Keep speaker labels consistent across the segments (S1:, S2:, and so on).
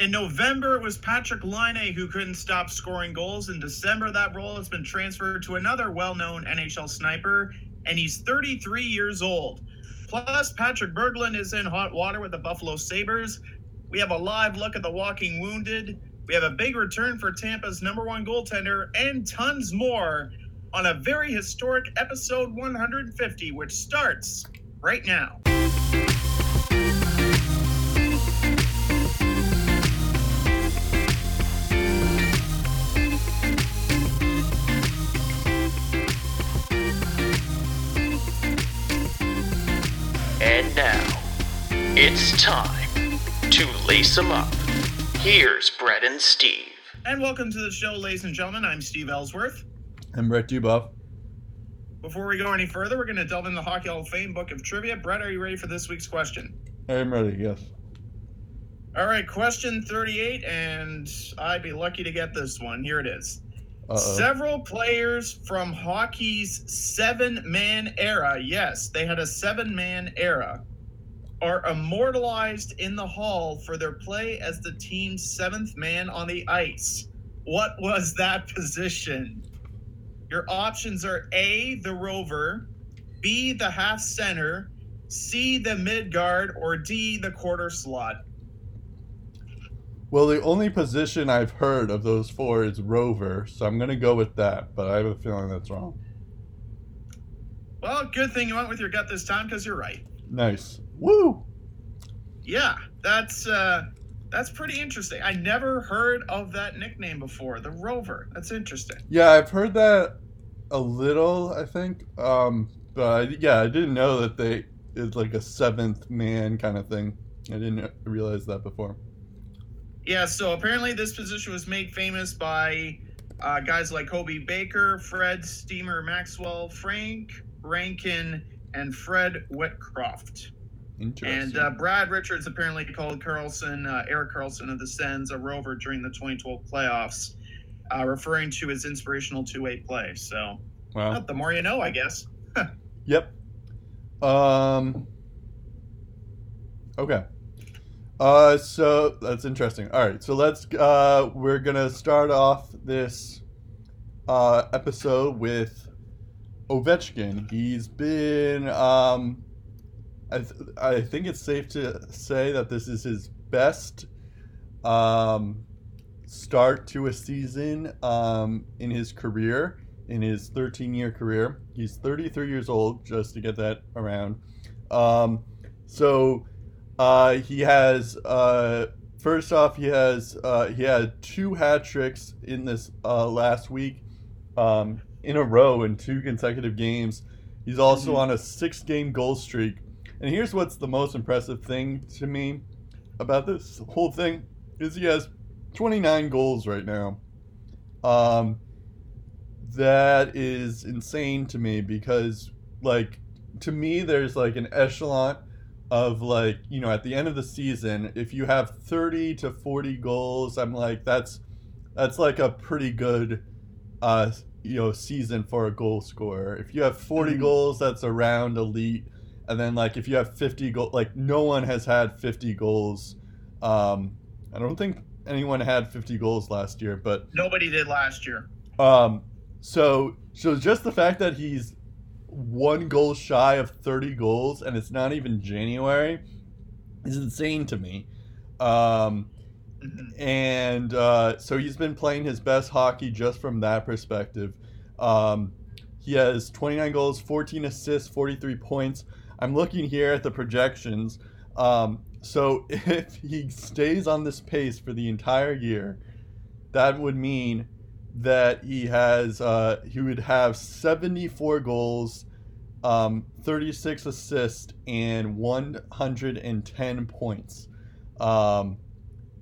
S1: In November, it was Patrik Laine who couldn't stop scoring goals. In December, that role has been transferred to another well known NHL sniper, and he's 33 years old. Plus, Patrik Berglund is in hot water with the Buffalo Sabres. We have a live look at the Walking Wounded. We have a big return for Tampa's number one goaltender, and tons more on a very historic episode 150, which starts right now.
S2: It's time to lace them up. Here's Brett and Steve.
S1: And welcome to the show, ladies and gentlemen. I'm Steve Ellsworth.
S3: I'm Brett Dubuff.
S1: Before we go any further, we're going to delve into the Hockey Hall of Fame book of trivia. Brett, are you ready for this week's question?
S3: I'm ready, yes.
S1: All right, question 38, and I'd be lucky to get this one. Here it is.
S3: Uh-oh.
S1: Several players from hockey's seven man era, yes, they had a seven man era, are immortalized in the Hall for their play as the team's seventh man on the ice. What was that position? Your options are A, the rover, B, the half center, C, the mid guard, or D, the quarter slot.
S3: Well, the only position I've heard of those four is rover, so I'm going to go with that, but I have a feeling that's wrong.
S1: Well, good thing you went with your gut this time because you're right.
S3: Nice. Woo!
S1: Yeah, that's uh that's pretty interesting. I never heard of that nickname before, the Rover. That's interesting.
S3: Yeah, I've heard that a little, I think. Um, but I, yeah, I didn't know that they is like a seventh man kind of thing. I didn't realize that before.
S1: Yeah, so apparently this position was made famous by uh, guys like Hobey Baker, Fred Steamer Maxwell, Frank Rankin, and Fred Whitcroft.
S3: Interesting.
S1: And uh, Brad Richards apparently called Karlsson, uh, Erik Karlsson of the Sens, a rover during the 2012 playoffs, uh, referring to his inspirational two-way play. So, well, the more you know, I guess.
S3: Yep. Um. Okay. Uh, so that's interesting. All right, so let's. Uh, we're gonna start off this uh, episode with Ovechkin. He's been. Um, I th- I think it's safe to say that this is his best um, start to a season um, in his career in his 13 year career. He's 33 years old, just to get that around. Um, so uh, he has, uh, first off, he has uh, he had two hat tricks in this uh, last week um, in a row in two consecutive games. He's also
S1: Mhm.
S3: on a six game goal streak. And here's what's the most impressive thing to me about this whole thing is he has 29 goals right now. Um, that is insane to me because like to me there's like an echelon of like you know at the end of the season if you have 30 to 40 goals i'm like that's that's like a pretty good uh you know season for a goal scorer if you have 40
S1: Mhm.
S3: goals that's around elite and then like if you have 50 goal like no one has had 50 goals um i don't think anyone had 50 goals last year but
S1: Nobody did last year.
S3: um, so so just the fact that he's one goal shy of 30 goals and it's not even January is insane to me. Um,
S1: Mhm.
S3: and uh, so he's been playing his best hockey just from that perspective. Um, he has 29 goals, 14 assists, 43 points. I'm looking here at the projections. Um, so if he stays on this pace for the entire year, that would mean that he has uh, he would have 74 goals, um, 36 assists, and 110 points um,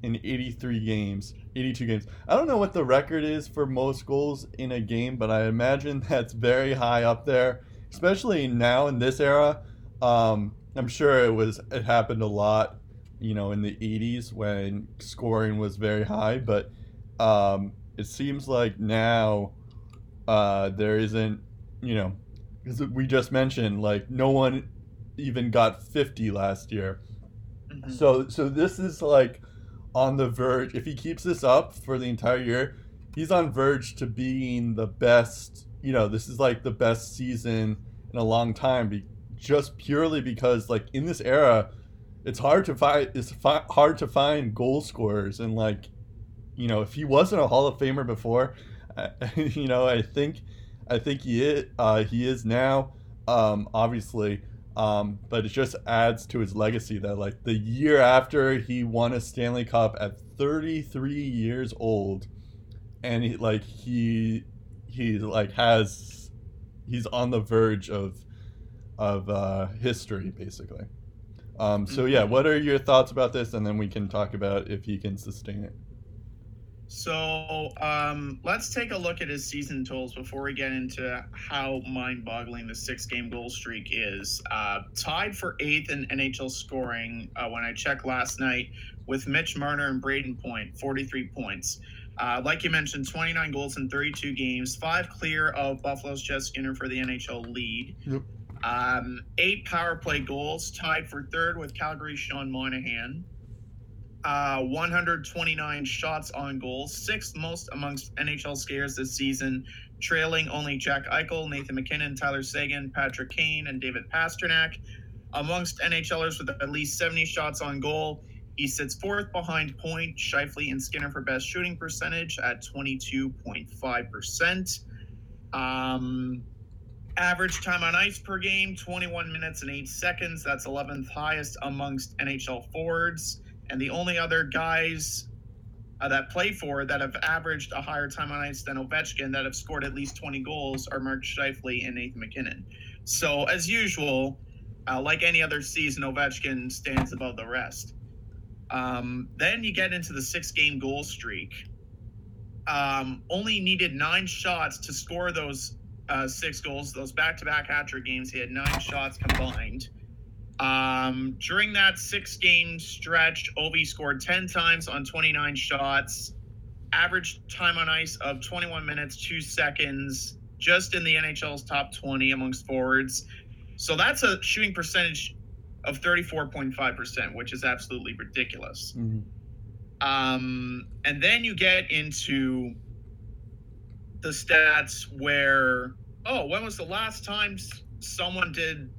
S3: in 83 games, 82 games. I don't know what the record is for most goals in a game, but I imagine that's very high up there, especially now in this era. Um, I'm sure it was it happened a lot, you know, in the 80s when scoring was very high, but um, it seems like now uh, there isn't, you know, because we just mentioned like no one even got 50 last year.
S1: Mhm.
S3: So so this is like on the verge. If he keeps this up for the entire year, he's on verge to being the best. You know, this is like the best season in a long time, be, just purely because like in this era, it's hard to find. It's fi- hard to find goal scorers, and like, you know, if he wasn't a Hall of Famer before, you know, I think, I think he is. Uh, he is now. Um, obviously, um, but it just adds to his legacy that like the year after he won a Stanley Cup at 33 years old, and he like he he like has he's on the verge of of uh, history basically. Um, so yeah, what are your thoughts about this, and then we can talk about if he can sustain it.
S1: So um, let's take a look at his season totals before we get into how mind-boggling the six-game goal streak is. Uh, tied for eighth in NHL scoring uh, when I checked last night with Mitch Marner and Brayden Point, 43 points. Uh, like you mentioned, 29 goals in 32 games, five clear of Buffalo's Jeff Skinner for the NHL lead.
S3: Yep.
S1: Um, eight power play goals, tied for third with Calgary's Sean Monahan uh, 129 shots on goal, sixth most amongst NHL skaters this season, trailing only Jack Eichel, Nathan MacKinnon, Tyler Seguin, Patrick Kane, and David Pastrnak. Amongst NHLers with at least 70 shots on goal, he sits fourth behind Point, Scheifele, and Skinner for best shooting percentage at 22.5%. Um, average time on ice per game, 21 minutes and 8 seconds. That's 11th highest amongst NHL forwards. And the only other guys uh, that play for that have averaged a higher time on ice than Ovechkin that have scored at least 20 goals are Mark Scheifele and Nathan MacKinnon. So, as usual, uh, like any other season, Ovechkin stands above the rest. Um, then you get into the six game goal streak. Um, only needed nine shots to score those uh, six goals, those back to back hat trick games. He had nine shots combined. Um, during that six game stretch, Ovi scored 10 times on 29 shots, average time on ice of 21 minutes, two seconds, just in the NHL's top 20 amongst forwards. So that's a shooting percentage of 34.5%, which is absolutely ridiculous.
S3: Mm-hmm.
S1: Um, and then you get into the stats where, oh, when was the last time someone did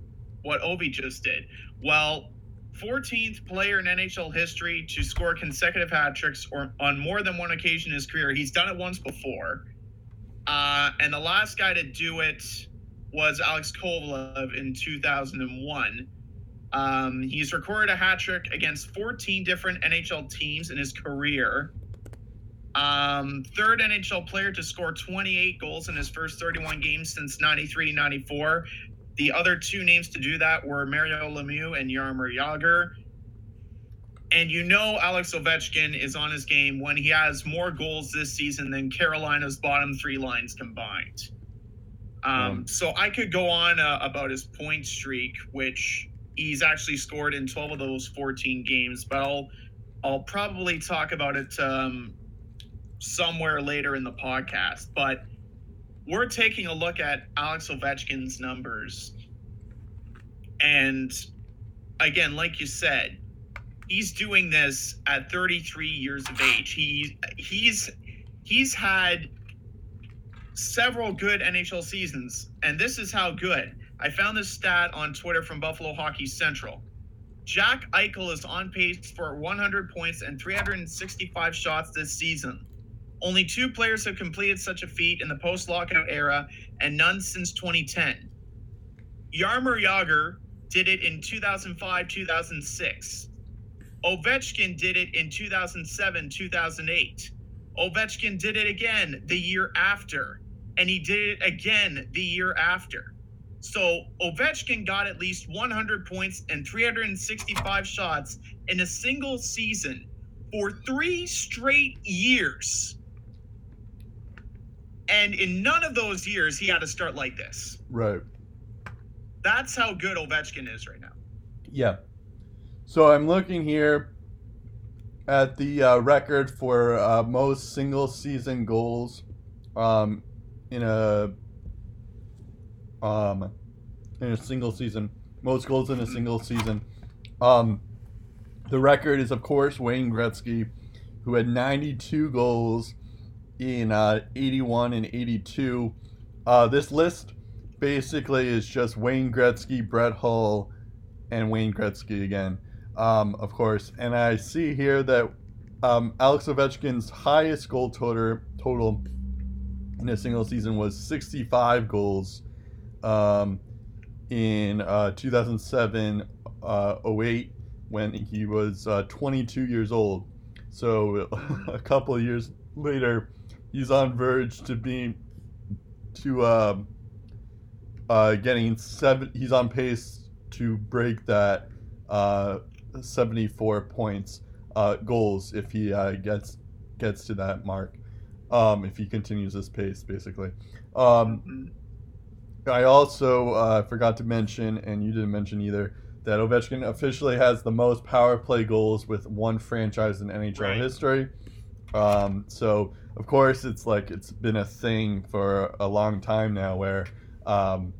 S1: what Ovi just did. Well, 14th player in NHL history to score consecutive hat tricks or on more than one occasion in his career. He's done it once before. Uh, and the last guy to do it was Alex Kovalev in 2001. Um, he's recorded a hat trick against 14 different NHL teams in his career. Um, third NHL player to score 28 goals in his first 31 games since 93 94. The other two names to do that were Mario Lemieux and Jaromir Jagr. And you know Alex Ovechkin is on his game when he has more goals this season than Carolina's bottom three lines combined. Um, So I could go on uh, about his point streak, which he's actually scored in 12 of those 14 games, but I'll I'll probably talk about it um, somewhere later in the podcast. But we're taking a look at Alex Ovechkin's numbers. And again, like you said, he's doing this at 33 years of age. He he's he's had several good NHL seasons, and this is how good. I found this stat on Twitter from Buffalo Hockey Central. Jack Eichel is on pace for 100 points and 365 shots this season. Only two players have completed such a feat in the post lockout era, and none since 2010. Jaromir Jagr did it in 2005 2006. Ovechkin did it in 2007 2008. Ovechkin did it again the year after, and he did it again the year after. So Ovechkin got at least 100 points and 365 shots in a single season for three straight years. And in none of those years, he had to start like this.
S3: Right.
S1: That's how good Ovechkin is right now.
S3: Yeah. So I'm looking here at the uh, record for uh, most single season goals um, in a um, in a single season. Most goals in a single season. Um, the record is, of course, Wayne Gretzky. who had 92 goals in uh, 81 and 82. Uh, this list basically is just Wayne Gretzky, Brett Hull, and Wayne Gretzky again, um, of course. And I see here that um, Alex Ovechkin's highest goal total, total in a single season was 65 goals um, in uh, 2007 uh, 08 when he was uh, 22 years old. So a couple of years later, he's on verge to being to uh, uh, getting seven. He's on pace to break that uh, 74 points uh, goals if he uh, gets gets to that mark. Um, if he continues this pace, basically. Um, I also uh, forgot to mention, and you didn't mention either, that Ovechkin officially has the most power play goals with one franchise in NHL
S1: Right.
S3: history. Um, so of course it's like it's been a thing for a long time now where um,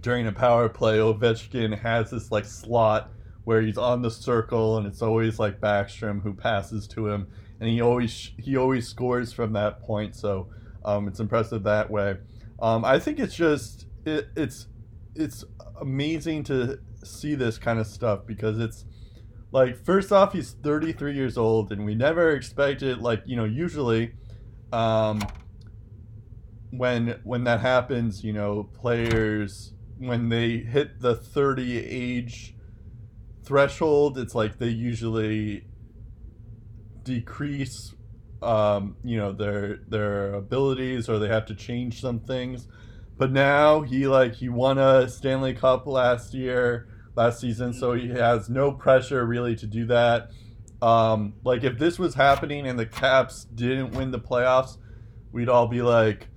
S3: during a power play Ovechkin has this like slot where he's on the circle and it's always like Backstrom who passes to him and he always he always scores from that point so um, it's impressive that way. Um, I think it's just it, it's it's amazing to see this kind of stuff because it's like first off he's 33 years old and we never expected like you know usually um when when that happens you know players when they hit the 30 age threshold it's like they usually decrease um you know their their abilities or they have to change some things. But now he like he won a Stanley Cup last year last season, so he has no pressure really to do that. Um, like if this was happening and the Caps didn't win the playoffs, we'd all be like,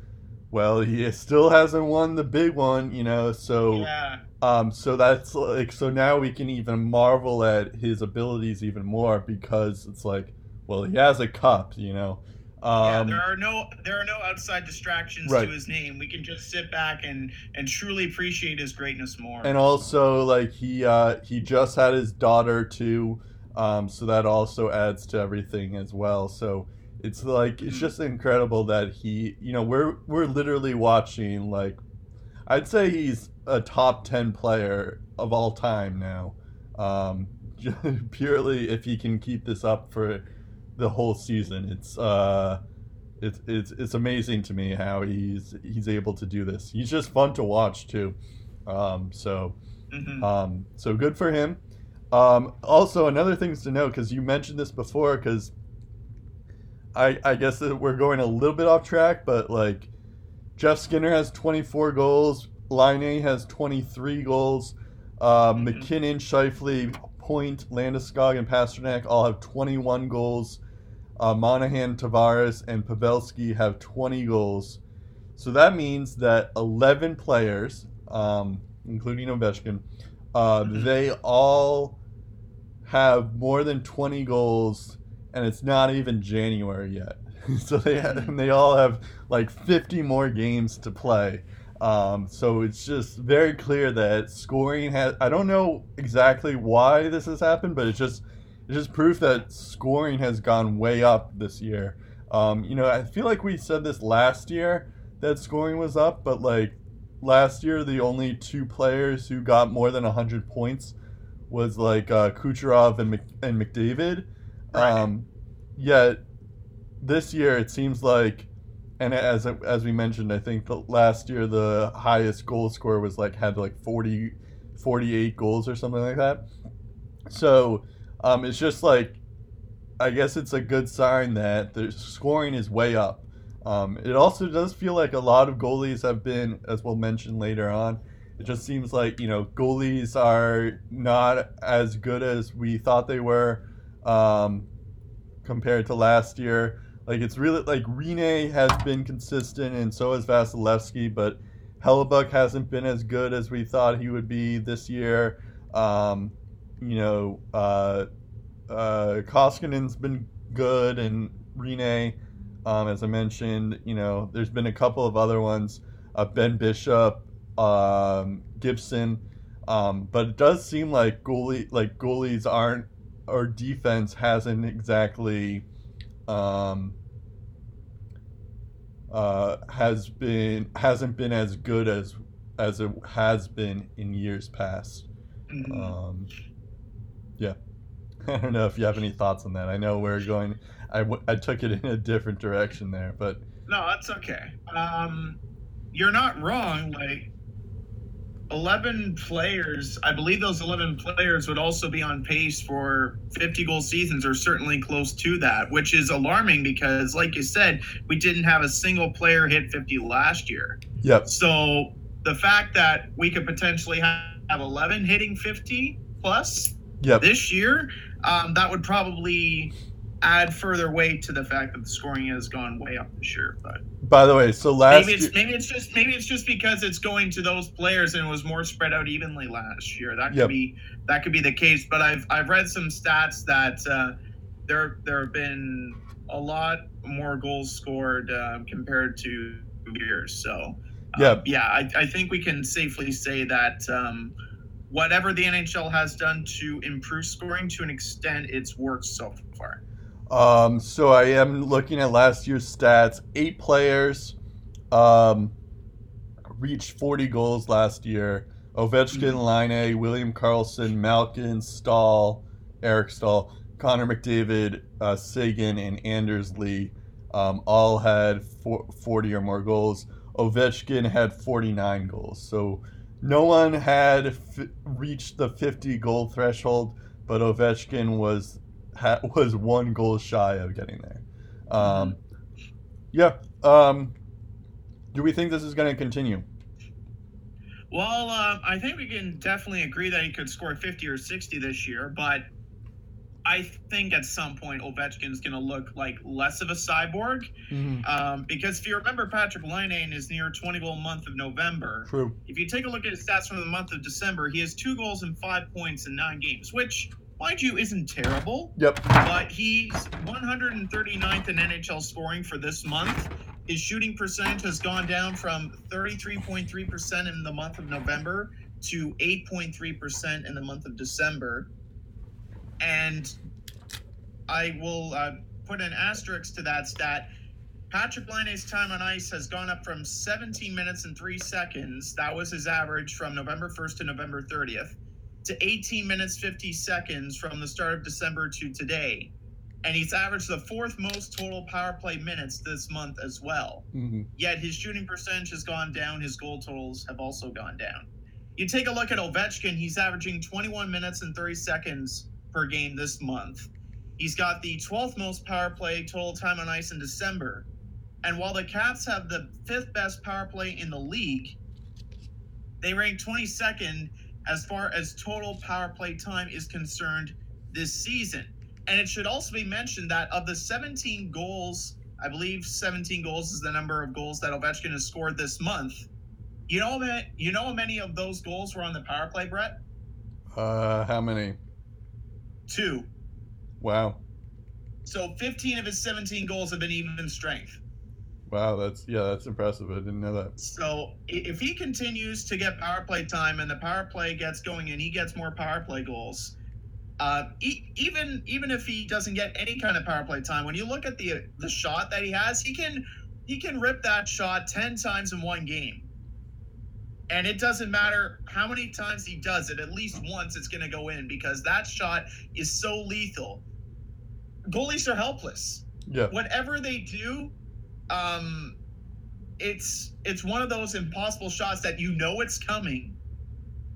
S3: "Well, he still hasn't won the big one," you know. So,
S1: Yeah.
S3: um, so that's like so now we can even marvel at his abilities even more because it's like, well, he has a cup, you know.
S1: Yeah,
S3: Um,
S1: there are no there are no outside distractions
S3: Right.
S1: to his name. We can just sit back and and truly appreciate his greatness more.
S3: and also like he uh he just had his daughter too um so that also adds to everything as well so it's like it's just incredible that he you know we're we're literally watching like i'd say he's a top 10 player of all time now um purely if he can keep this up for the whole season it's uh it's, it's it's amazing to me how he's he's able to do this. He's just fun to watch too. Um, so
S1: Mhm.
S3: um, so good for him. Um, also, another things to know because you mentioned this before, because I I guess that we're going a little bit off track, but like Jeff Skinner has 24 goals, Laine has 23 goals, uh,
S1: Mhm.
S3: MacKinnon, Scheifele, Point, Landeskog, and Pastrnak all have 21 goals. Uh, Monahan, Tavares, and Pavelski have 20 goals. So that means that 11 players, um, including Ovechkin, uh, they all have more than 20 goals, and it's not even January yet. so they have, and they all have like 50 more games to play. Um, so it's just very clear that scoring has. I don't know exactly why this has happened, but it's just it's just proof that scoring has gone way up this year. Um, you know, I feel like we said this last year that scoring was up, but like last year, the only two players who got more than 100 points was like uh, Kucherov and, Mc- and McDavid.
S1: Right.
S3: Um, yet this year, it seems like, and as as we mentioned, I think the last year the highest goal scorer was like had like 40, 48 goals or something like that. So um, it's just like, I guess it's a good sign that the scoring is way up. Um, it also does feel like a lot of goalies have been, as we'll mention later on, it just seems like, you know, goalies are not as good as we thought they were um, compared to last year. Like, it's really like Rinne has been consistent and so has Vasilevskiy, but Hellebuyck hasn't been as good as we thought he would be this year. Um, you know, uh, uh, Koskinen's been good, and Rinne, um, as I mentioned, you know, there's been a couple of other ones, uh, Ben Bishop, um, Gibson, um, but it does seem like goalie, like goalies aren't, or defense hasn't exactly um, uh, has been hasn't been as good as as it has been in years past.
S1: Mhm.
S3: Um, yeah, I don't know if you have any thoughts on that. I know we're going. I, w- I took it in a different direction there, but
S1: No, that's okay. Um, you're not wrong. Like, 11 players, I believe those 11 players would also be on pace for 50 goal seasons or certainly close to that, which is alarming because, like you said, we didn't have a single player hit 50 last year.
S3: yep,
S1: So the fact that we could potentially have 11 hitting 50 plus
S3: yep,
S1: this year, um, that would probably add further weight to the fact that the scoring has gone way up this year. But
S3: By the way, so last
S1: maybe it's
S3: year,
S1: maybe it's just maybe it's just because it's going to those players and it was more spread out evenly last year. That could
S3: Yep.
S1: be that could be the case. But I've I've read some stats that uh, there there have been a lot more goals scored um, compared to years. So um,
S3: Yeah.
S1: yeah, I, I think we can safely say that. Um, Whatever the NHL has done to improve scoring to an extent, it's worked so far.
S3: Um, so I am looking at last year's stats. Eight players um, reached 40 goals last year. Ovechkin, Laine, William Karlsson, Malkin, Staal, Eric Staal, Connor McDavid, uh, Seguin, and Anders Lee um, all had four, 40 or more goals. Ovechkin had 49 goals. So no one had f- reached the 50 goal threshold, but Ovechkin was was one goal shy of getting there. Um, yeah. Um, do we think this is going to continue?
S1: Well, uh, I think we can definitely agree that he could score 50 or 60 this year, but I think at some point Ovechkin's going to look like less of a cyborg. Um, because if you remember, Patrik Laine in his near 20 goal month of November,
S3: True.
S1: if you take a look at his stats from the month of December, he has two goals and five points in nine games, which, mind you, isn't terrible
S3: Yep.
S1: but he's 139th in NHL scoring for this month. His shooting percent has gone down from 33.3% in the month of November to 8.3% in the month of December. And I will uh, put an asterisk to that stat. Patrik Laine's time on ice has gone up from 17 minutes and 3 seconds. That was his average from November 1st to November 30th to 18 minutes 50 seconds from the start of December to today. And he's averaged the fourth most total power play minutes this month as well.
S3: hmm
S1: Yet his shooting percentage has gone down, his goal totals have also gone down. You take a look at Ovechkin, he's averaging 21 minutes and 30 seconds per game this month. He's got the 12th most power play total time on ice in December. And while the Caps have the fifth best power play in the league, they rank 22nd as far as total power play time is concerned this season. And it should also be mentioned that of the 17 goals, I believe 17 goals is the number of goals that Ovechkin has scored this month. You know, ma- you know how many of those goals were on the power play, Brett?
S3: Uh, how many?
S1: Two.
S3: Wow.
S1: So 15 of his 17 goals have been even strength.
S3: Wow. That's yeah. That's impressive. I didn't know that.
S1: So if he continues to get power play time and the power play gets going and he gets more power play goals, uh, e- even even if he doesn't get any kind of power play time, when you look at the the shot that he has, he can he can rip that shot ten times in one game, and it doesn't matter how many times he does it. At least once, it's going to go in because that shot is so lethal. Goalies are helpless
S3: Yeah.
S1: whatever they do, um, it's it's one of those impossible shots that you know it's coming.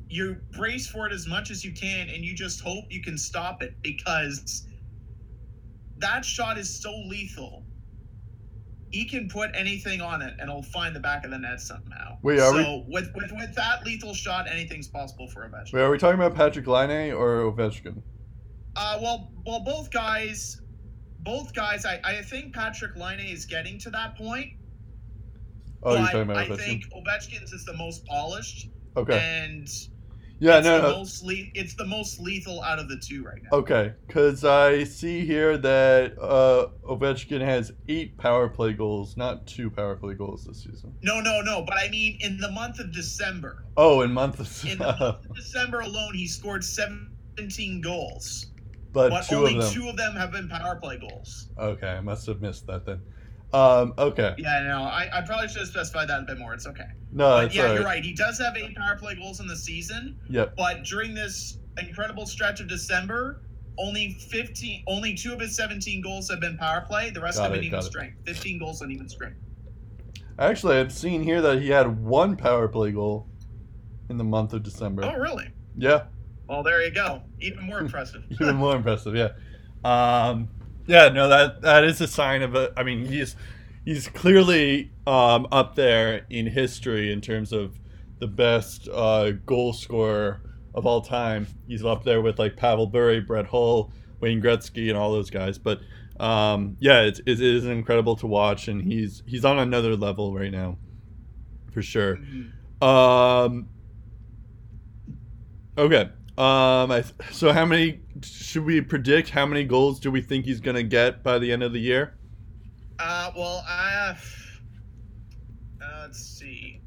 S1: You brace for it as much as you can, and you just hope you can stop it because that shot is so lethal. He can put anything on it, and it'll find the back of the net somehow.
S3: Wait, are
S1: so with, with with that lethal shot, anything's possible for a.
S3: Wait, are we talking about Patrik Laine or Ovechkin?
S1: Uh, well, well, both guys, both guys. I, I think Patrik Laine is getting to that point.
S3: Oh, you're talking about
S1: I
S3: Ovechkin.
S1: think Ovechkin's is the most polished,
S3: Okay.
S1: and
S3: Yeah.
S1: it's
S3: No.
S1: the
S3: No.
S1: most le- it's the most lethal out of the two right now.
S3: Okay, because I see here that uh, Ovechkin has eight power play goals, not two power play goals this season.
S1: No, no, no. But I mean, in the month of December,
S3: Oh, in month of
S1: in the month of December alone, he scored 17 goals.
S3: But,
S1: but
S3: two
S1: only
S3: of them.
S1: two of them have been power play goals.
S3: Okay, I must have missed that then. Um, okay,
S1: Yeah, no, I, I probably should have specified that a bit more. It's okay.
S3: no,
S1: But yeah,
S3: all
S1: you're
S3: right.
S1: right. He does have eight power play goals in the season,
S3: Yep.
S1: but during this incredible stretch of December, only 15, only two of his 17 goals have been power play. The rest
S3: Got
S1: have been even strength. 15 goals on even strength.
S3: Actually, I've seen here that he had one power play goal in the month of December.
S1: Oh, really?
S3: Yeah,
S1: Well, there you go. Even more impressive.
S3: even more impressive. Yeah. Um, yeah, no, that that is a sign of a. I mean, he's he's clearly um, up there in history in terms of the best uh, goal scorer of all time. He's up there with like Pavel Bure, Brett Hull, Wayne Gretzky, and all those guys. But um, yeah, it, it is incredible to watch, and he's he's on another level right now, for sure.
S1: Mhm.
S3: Um. Okay. Um. I, so, how many should we predict? How many goals do we think he's gonna get by the end of the year?
S1: Uh, well, I, uh, let's see.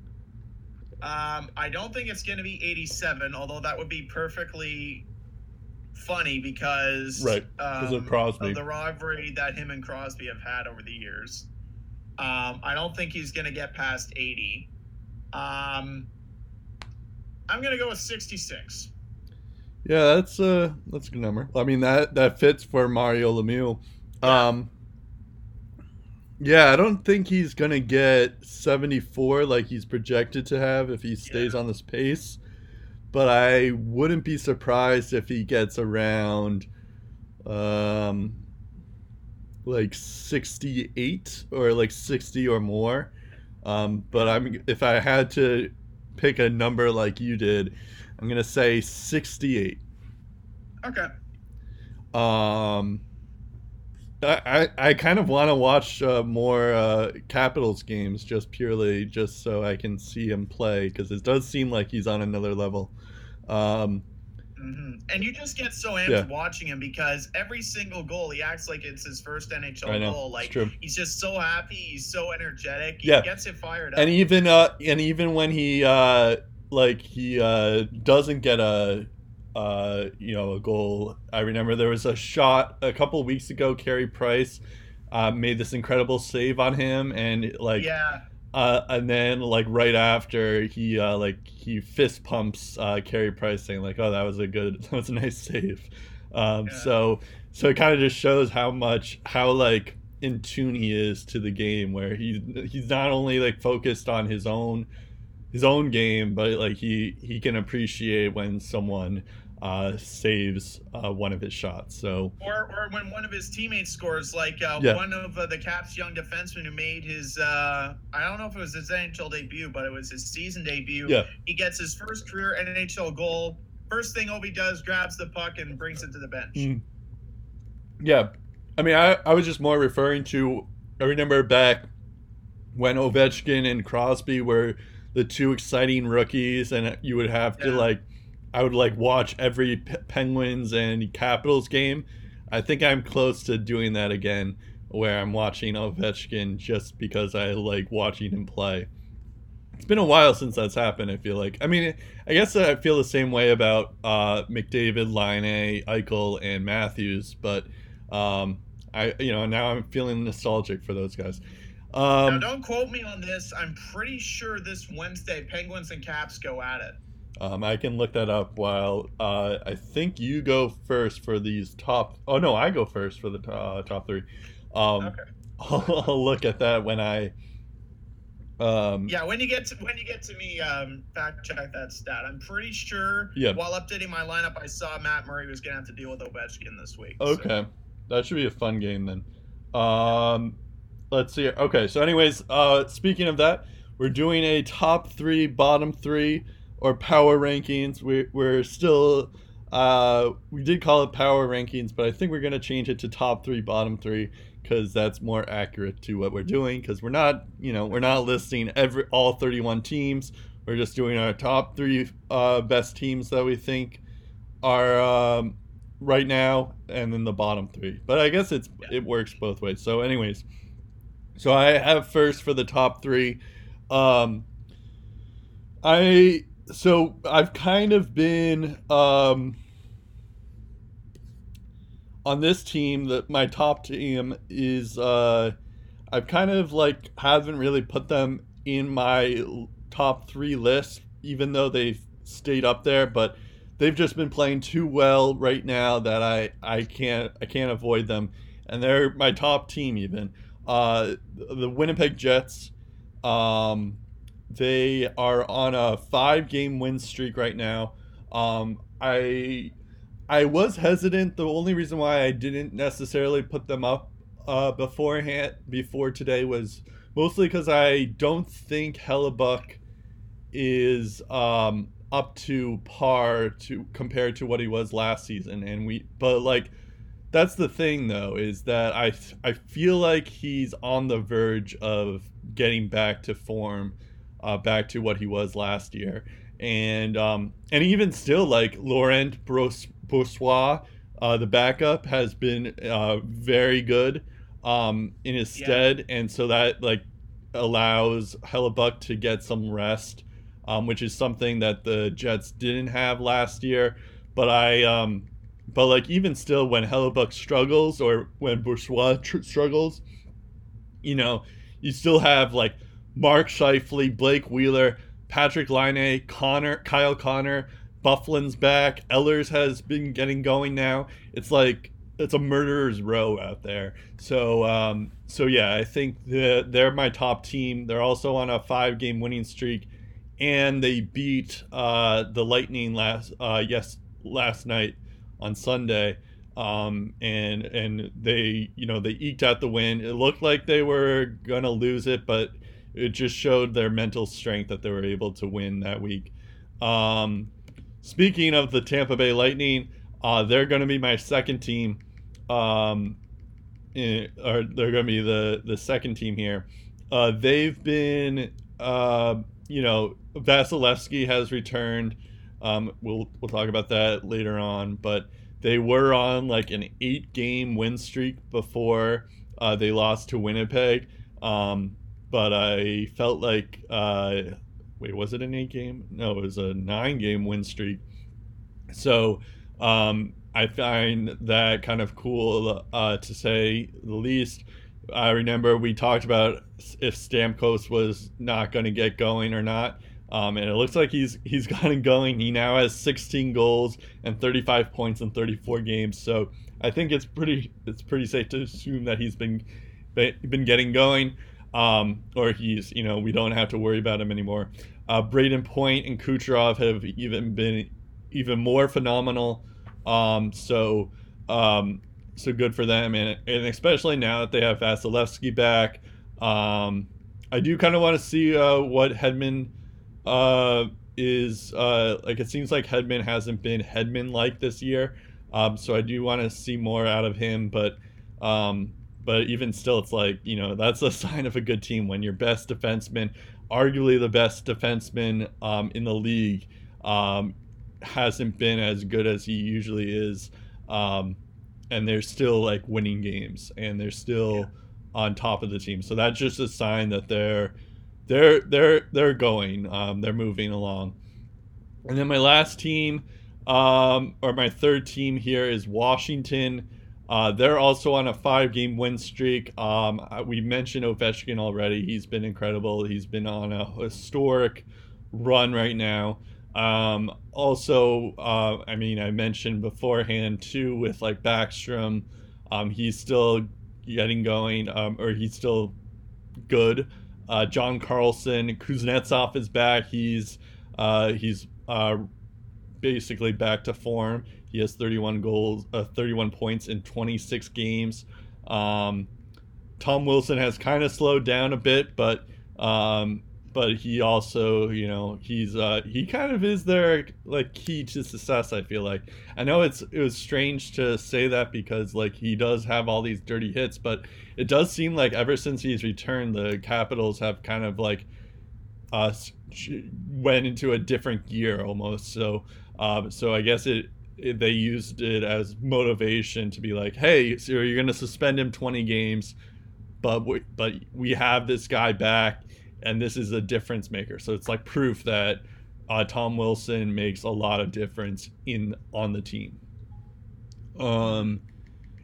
S1: Um, I don't think it's going to be 87, although that would be perfectly funny because
S3: Right, 'cause of
S1: um,
S3: Crosby.
S1: the rivalry that him and Crosby have had over the years. Um, I don't think he's going to get past 80. Um, I'm going to go with 66.
S3: Yeah, that's uh that's a good number. I mean that that fits for Mario Lemieux. Um. Yeah, I don't think he's gonna get 74 like he's projected to have if he stays on this pace. But I wouldn't be surprised if he gets around um like 68 or like 60 or more. Um, but I'm if I had to pick a number like you did, I'm gonna say 68.
S1: Okay.
S3: Um, I I, kind of want to watch uh, more uh, Capitals games just purely just so I can see him play because it does seem like he's on another level. Um,
S1: hmm And you just get so amped
S3: Yeah.
S1: watching him because every single goal, he acts like it's his first NHL goal. Like he's just so happy. He's so energetic. He
S3: Yeah.
S1: gets it fired up.
S3: and even uh and even when he uh like he uh doesn't get a uh you know a goal. I remember there was a shot a couple weeks ago Carey price uh made this incredible save on him and like
S1: yeah,
S3: uh and then like right after he uh like he fist pumps uh Carey price saying like oh that was a good that was a nice save. Um
S1: Yeah.
S3: so so it kind of just shows how much how like in tune he is to the game where he he's not only like focused on his own his own game but like he he can appreciate when someone uh saves uh one of his shots so
S1: or or when one of his teammates scores, like uh,
S3: Yeah.
S1: one of uh, the Caps' young defensemen who made his uh, I don't know if it was his NHL debut, but it was his season debut.
S3: yeah
S1: He gets his first career NHL goal. First thing Ovi does, grabs the puck and brings it to the bench.
S3: Mm. Yeah, I mean, I, I was just more referring to. I remember back when Ovechkin and Crosby were the two exciting rookies, and you would have to like, I would like watch every P- Penguins and Capitals game. I think I'm close to doing that again, where I'm watching Ovechkin just because I like watching him play. It's been a while since that's happened. I feel like. I mean, I guess I feel the same way about uh, McDavid, Laine, Eichel, and Matthews, but um, I, you know, now I'm feeling nostalgic for those guys.
S1: Now,
S3: Um,
S1: don't quote me on this. I'm pretty sure this Wednesday, Penguins and Caps go at it.
S3: um, I can look that up while uh, I think you go first for these top. Oh no, I go first for the uh, top three. Um,
S1: Okay.
S3: I'll, I'll look at that when I. Um,
S1: Yeah, when you get to when you get to me, um, fact check that stat. I'm pretty sure.
S3: Yeah.
S1: While updating my lineup, I saw Matt Murray was gonna have to deal with Ovechkin this week. so-
S3: Okay, that should be a fun game then. Um, let's see. Okay, so anyways, uh, speaking of that, we're doing a top three, bottom three, or power rankings. We we're still, uh, we did call it power rankings, but I think we're gonna change it to top three, bottom three, because that's more accurate to what we're doing. Because we're not, you know, we're not listing every all 31 teams. We're just doing our top three uh, best teams that we think are um, right now, and then the bottom three. But I guess it's it works both ways. So, anyways, so I have first for the top three. Um, I so I've kind of been um, on this team, that my top team is uh, I've kind of like haven't really put them in my top three list, even though they've stayed up there, but they've just been playing too well right now that I I can't I can't avoid them, and they're my top team even. Uh, the Winnipeg Jets, um, they are on a five game win streak right now. Um, I I was hesitant. The only reason why I didn't necessarily put them up uh, beforehand before today was mostly because I don't think Hellebuyck is um, up to par to compared to what he was last season, and we but like that's the thing though is that I I feel like he's on the verge of getting back to form, uh, back to what he was last year, and um and even still like Laurent Brossoit, uh, the backup has been uh, very good um in his stead, yeah. and so that like allows Hellebuyck to get some rest um, which is something that the Jets didn't have last year. But I, um, but like even still, when Hellebuyck struggles or when Brossoit tr- struggles, you know, you still have like Mark Scheifele, Blake Wheeler, Patrik Laine, Connor, Kyle Connor, Byfuglien's back. Ehlers has been getting going now. It's like it's a murderer's row out there. So um, so yeah, I think the, they're my top team. They're also on a five game winning streak and they beat uh, the Lightning last uh, yes last night on Sunday. Um, and and they you know they eked out the win. It looked like they were gonna lose it, but it just showed their mental strength that they were able to win that week. Um, speaking of the Tampa Bay Lightning, uh, they're to be my second team, um, in, eh, or they're to be the the second team here. Uh, they've been, uh, you know, Vasilevskiy has returned. Um, we'll we'll talk about that later on, but they were on like an eight game win streak before uh, they lost to Winnipeg. Um, but I felt like uh, wait, was it an eight game? No, it was a nine game win streak. So um, I find that kind of cool uh, to say the least. I remember we talked about if Stamkos was not going to get going or not. Um, and it looks like he's he's gotten going. He now has 16 goals and 35 points in 34 games. So I think it's pretty it's pretty safe to assume that he's been been getting going, um, or he's you know we don't have to worry about him anymore. Uh, Brayden Point and Kucherov have even been even more phenomenal. Um, so um, so good for them, and and especially now that they have Vasilevskiy back. Um, I do kind of want to see uh, what Hedman uh, is uh, like it seems like Hedman hasn't been Hedman like this year. Um, so I do want to see more out of him, but um, but even still, it's like you know that's a sign of a good team when your best defenseman, arguably the best defenseman um, in the league, um, hasn't been as good as he usually is, um, and they're still like winning games and they're still yeah. on top of the team. So that's just a sign that they're they're they're they're going. Um, they're moving along. And then my last team, um, or my third team here is Washington. Uh, they're also on a five-game win streak. Um, we mentioned Ovechkin already. He's been incredible. He's been on a historic run right now. Um, also, uh, I mean, I mentioned beforehand too with like Backstrom. Um, he's still getting going, um, or he's still good. Uh, John Carlson, Kuznetsov is back. He's uh, he's uh, basically back to form. He has 31 goals, uh, 31 points in 26 games. Um, Tom Wilson has kind of slowed down a bit, but um, but he also, you know, he's uh, he kind of is their like key to success. I feel like I know it's it was strange to say that because like he does have all these dirty hits, but it does seem like ever since he's returned, the Capitals have kind of like uh went into a different gear almost. So um, so I guess it, it they used it as motivation to be like, hey, so you're gonna suspend him 20 games, but we, but we have this guy back and this is a difference maker. So it's like proof that uh, Tom Wilson makes a lot of difference in on the team. Um,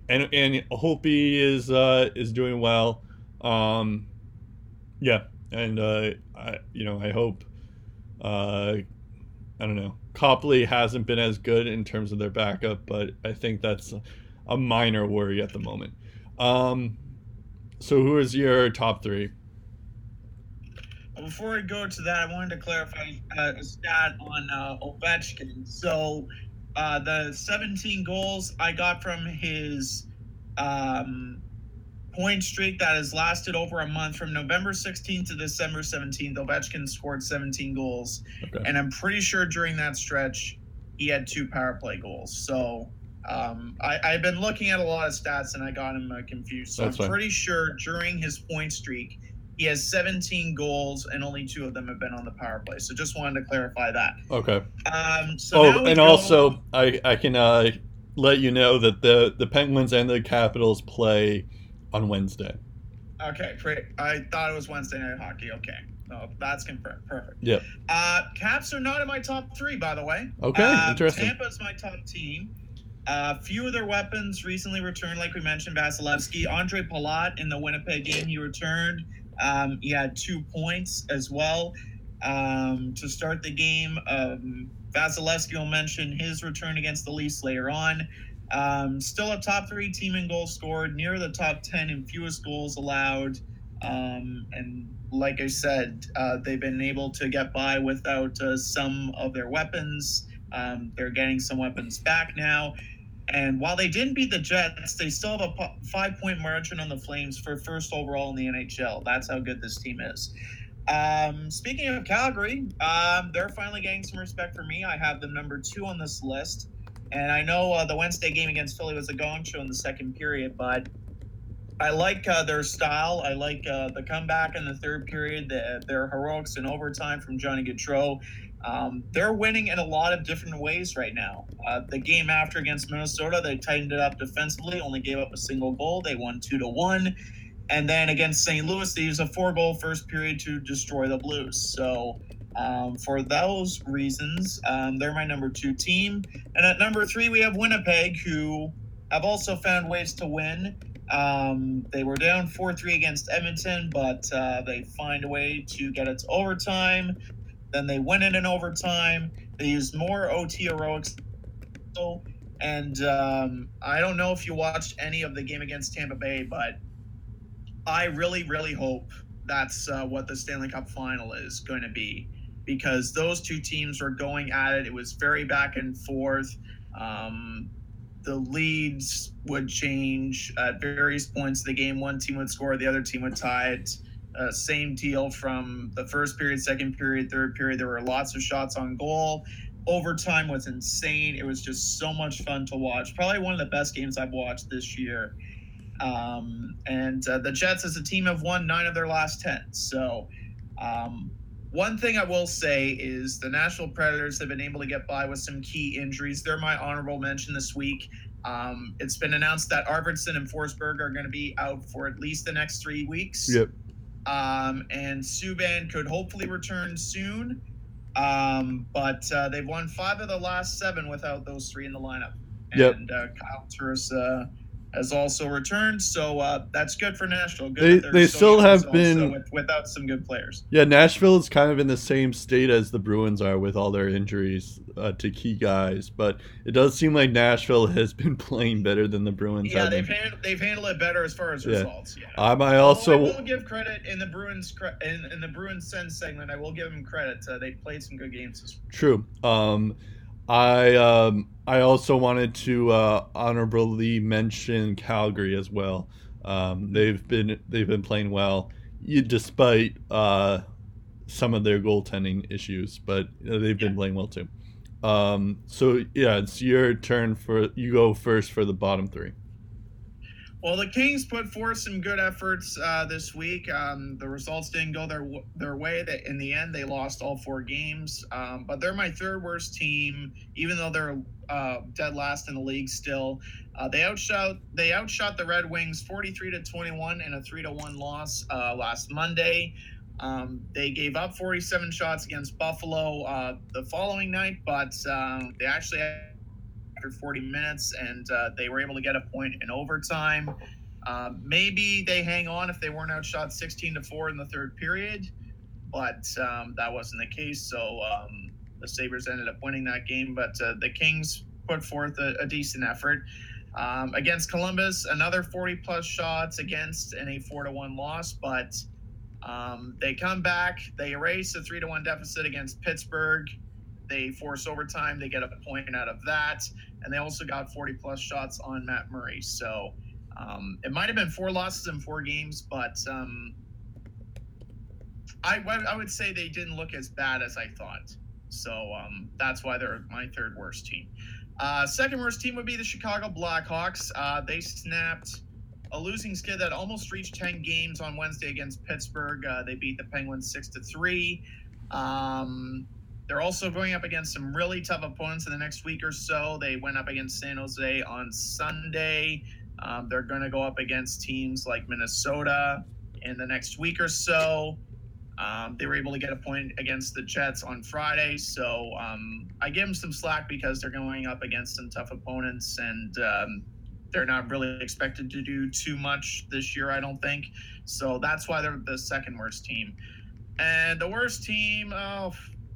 S3: and and Holtby is uh, is doing well. Um, yeah, and uh, I you know I hope uh, I don't know Copley hasn't been as good in terms of their backup, but I think that's a minor worry at the moment. Um, so who is your top three?
S1: Before I go to that, I wanted to clarify uh, a stat on uh, Ovechkin. So uh, the 17 goals I got from his um, point streak that has lasted over a month from November 16th to December 17th. Ovechkin scored 17 goals, okay. and I'm pretty sure during that stretch he had two power play goals. So um, I, have been looking at a lot of stats and I got him uh, confused. So That's I'm fine. pretty sure during his point streak he has 17 goals and only two of them have been on the power play. So just wanted to clarify that.
S3: Okay. Um, so oh, and go... also I I can uh, let you know that the the Penguins and the Capitals play on Wednesday.
S1: Okay, great. I thought it was Wednesday night hockey. Okay. Oh, that's confirmed. Perfect.
S3: Yeah.
S1: Uh, Caps are not in my top three, by the way.
S3: Okay, uh, interesting.
S1: Tampa's my top team. A uh, few of their weapons recently returned, like we mentioned, Vasilevskiy. Ondrej Palat in the Winnipeg game, he returned. Um, he had two points as well um, to start the game. Um, Vasilevskiy will mention his return against the Leafs later on. Um, still a top three team in goals scored, near the top 10 in fewest goals allowed. Um, and like I said, uh, they've been able to get by without uh, some of their weapons. Um, they're getting some weapons back now. And while they didn't beat the Jets, they still have a five point margin on the Flames for first overall in the NHL. That's how good this team is. Um, speaking of Calgary, um, they're finally getting some respect for me. I have them number two on this list. And I know uh, the Wednesday game against Philly was a gong show in the second period, but I like uh, their style. I like uh, the comeback in the third period, the, their heroics in overtime from Johnny Gaudreau. Um, they're winning in a lot of different ways right now. Uh, the game after against Minnesota, they tightened it up defensively, only gave up a single goal. They won two to one, and then against St. Louis, they used a four-goal first period to destroy the Blues. So, um, for those reasons, um, they're my number two team. And at number three, we have Winnipeg, who have also found ways to win. Um, they were down 4 3 against Edmonton, but uh, they find a way to get it to overtime. Then they went in in overtime. They used more OT heroics. And um, I don't know if you watched any of the game against Tampa Bay, but I really, really hope that's uh, what the Stanley Cup final is going to be because those two teams were going at it. It was very back and forth. Um, the leads would change at various points of the game. One team would score, the other team would tie it. Uh, same deal from the first period, second period, third period. There were lots of shots on goal. Overtime was insane. It was just so much fun to watch. Probably one of the best games I've watched this year. Um, and uh, the Jets, as a team, have won nine of their last 10. So, um, one thing I will say is the Nashville Predators have been able to get by with some key injuries. They're my honorable mention this week. Um, it's been announced that Arvidsson and Forsberg are going to be out for at least the next three weeks.
S3: Yep.
S1: Um, and Subban could hopefully return soon. Um, but uh, they've won five of the last seven without those three in the lineup. And yep. uh, Kyle Turris uh, has also returned, so uh, that's good for Nashville.
S3: Good they they still have been
S1: with, without some good players.
S3: Yeah, Nashville is kind of in the same state as the Bruins are with all their injuries uh, to key guys, but it does seem like Nashville has been playing better than the Bruins.
S1: Yeah, they've hand, they've handled it better as far as yeah. results. Yeah,
S3: I also
S1: Although I will give credit in the Bruins in, in the Bruins Sens segment. I will give them credit. Uh, they played some good games.
S3: True. Um, I um, I also wanted to uh, honorably mention Calgary as well. Um, they've been they've been playing well, despite uh, some of their goaltending issues, but they've been playing well too. Um, so yeah, it's your turn for you go first for the bottom three.
S1: Well, the Kings put forth some good efforts uh, this week. Um, the results didn't go their their way. That in the end, they lost all four games. Um, but they're my third worst team, even though they're uh, dead last in the league. Still, uh, they outshot they outshot the Red Wings forty three to twenty one in a three to one loss uh, last Monday. Um, they gave up forty seven shots against Buffalo uh, the following night, but uh, they actually after 40 minutes, and uh, they were able to get a point in overtime. Um, maybe they hang on if they weren't outshot 16 to four in the third period, but um, that wasn't the case. So um, the Sabres ended up winning that game, but uh, the Kings put forth a, a decent effort. Um, against Columbus, another 40 plus shots against in a four to one loss, but um, they come back, they erase a three to one deficit against Pittsburgh. They force overtime, they get a point out of that, and they also got 40 plus shots on Matt Murray. So um, it might have been four losses in four games, but um, I, I would say they didn't look as bad as I thought. So um, that's why they're my third worst team. Uh, second worst team would be the Chicago Blackhawks. Uh, they snapped a losing skid that almost reached 10 games on Wednesday against Pittsburgh. Uh, they beat the Penguins 6 to 3. Um, they're also going up against some really tough opponents in the next week or so. They went up against San Jose on Sunday. Um, they're going to go up against teams like Minnesota in the next week or so. Um, they were able to get a point against the Jets on Friday, so um, I give them some slack because they're going up against some tough opponents, and um, they're not really expected to do too much this year, I don't think. So that's why they're the second worst team. And the worst team, oh,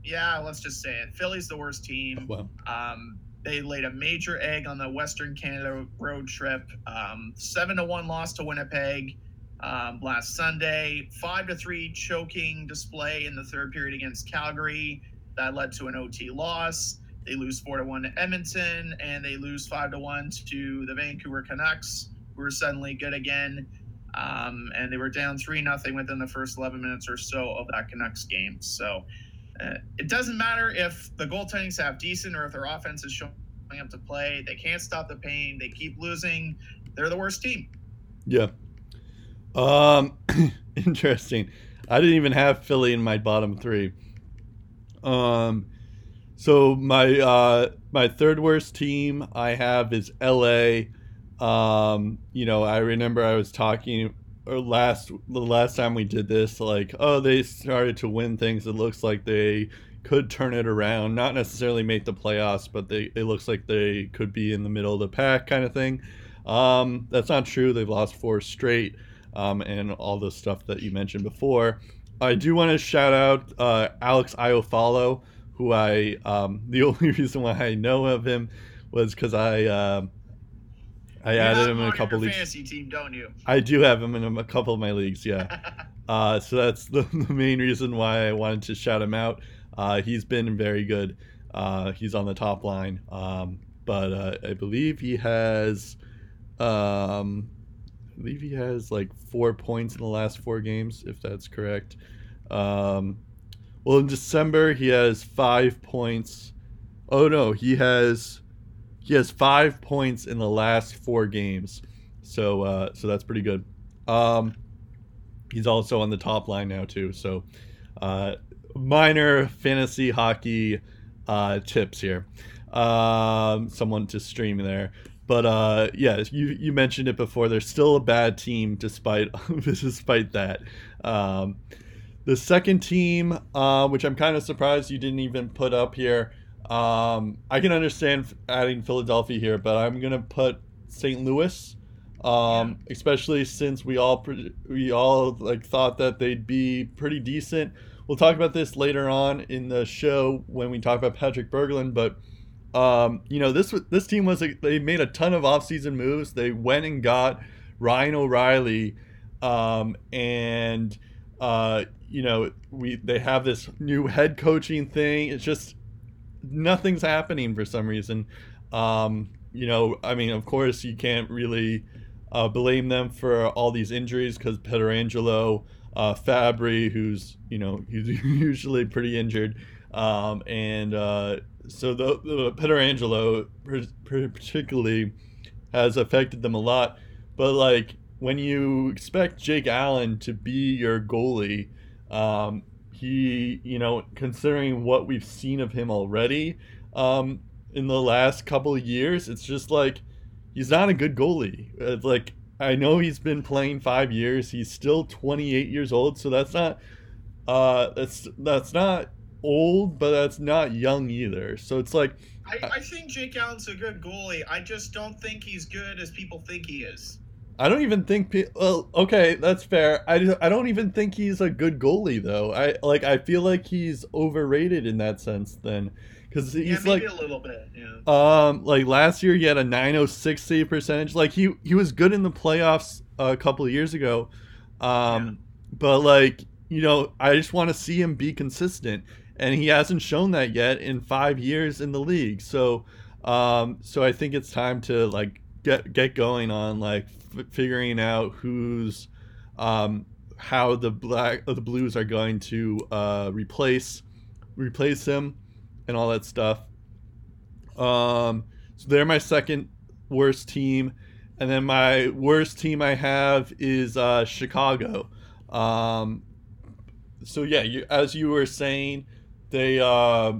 S1: yeah, let's just say it. Philly's the worst team.
S3: Wow.
S1: Um, they laid a major egg on the Western Canada road trip. Um, seven to one loss to Winnipeg um, last Sunday. Five to three choking display in the third period against Calgary. That led to an OT loss. They lose four to one to Edmonton, and they lose five to one to the Vancouver Canucks, who are suddenly good again. Um, and they were down three nothing within the first 11 minutes or so of that Canucks game. So uh, it doesn't matter if the goaltending's half decent or if their offense is showing up to play. They can't stop the pain. They keep losing. They're the worst team.
S3: Yeah. Um, interesting. I didn't even have Philly in my bottom three. Um, so my uh my third worst team I have is L.A. Um, you know, I remember I was talking or last the last time we did this, like, oh, they started to win things. It looks like they could turn it around, not necessarily make the playoffs, but they it looks like they could be in the middle of the pack kind of thing. Um, that's not true. They've lost four straight um, and all the stuff that you mentioned before. I do want to shout out uh, Alex Iafallo, who I um, the only reason why I know of him was because I uh, I
S1: You
S3: added him in a couple leagues.
S1: fantasy team, don't you?
S3: I do have him in a couple of my leagues, yeah. uh, so that's the, the main reason why I wanted to shout him out. Uh, he's been very good. Uh, he's on the top line, um, but uh, I believe he has, um, I believe he has like four points in the last four games, if that's correct. Um, well, in December he has five points. Oh no, he has he has five points in the last four games. So uh, so that's pretty good. Um, he's also on the top line now too. So uh, minor fantasy hockey uh, tips here. Um, someone to stream there. But uh, yeah, you you mentioned it before. They're still a bad team despite despite that. Um, the second team, uh, which I'm kind of surprised you didn't even put up here. Um, I can understand adding Philadelphia here, but I'm gonna put St. Louis, um, especially since we all pre- we all like thought that they'd be pretty decent. We'll talk about this later on in the show when we talk about Patrik Berglund, but um, you know this this team was they made a ton of offseason moves. They went and got Ryan O'Reilly, um, and uh, you know we they have this new head coaching thing. It's just nothing's happening for some reason. Um, you know, I mean, of course, you can't really uh, blame them for all these injuries because Pietrangelo, uh, Fabbri, who's you know he's usually pretty injured, um, and uh, so the, the Pietrangelo particularly has affected them a lot. But like when you expect Jake Allen to be your goalie, um, he, you know, considering what we've seen of him already um, in the last couple of years, it's just like he's not a good goalie. It's like I know he's been playing five years. He's still 28 years old, so that's not uh, that's that's not old, but that's not young either. So it's like
S1: I, I think Jake Allen's a good goalie. I just don't think he's good as people think he is.
S3: I don't even think. pe- Well, okay, that's fair. I, I don't even think he's a good goalie though. I like. I feel like he's overrated in that sense. Then, because
S1: Yeah,
S3: he's
S1: maybe
S3: like,
S1: a little bit. Yeah.
S3: um, like last year he had a 906 save percentage. Like he he was good in the playoffs a couple of years ago. Um, but like you know, I just want to see him be consistent, and he hasn't shown that yet in five years in the league. So, um, so I think it's time to like get get going on like f- figuring out who's, um, how the black the Blues are going to uh, replace replace him, and all that stuff. Um, so they're my second worst team, and then my worst team I have is uh, Chicago. Um, so yeah, you, as you were saying, they uh,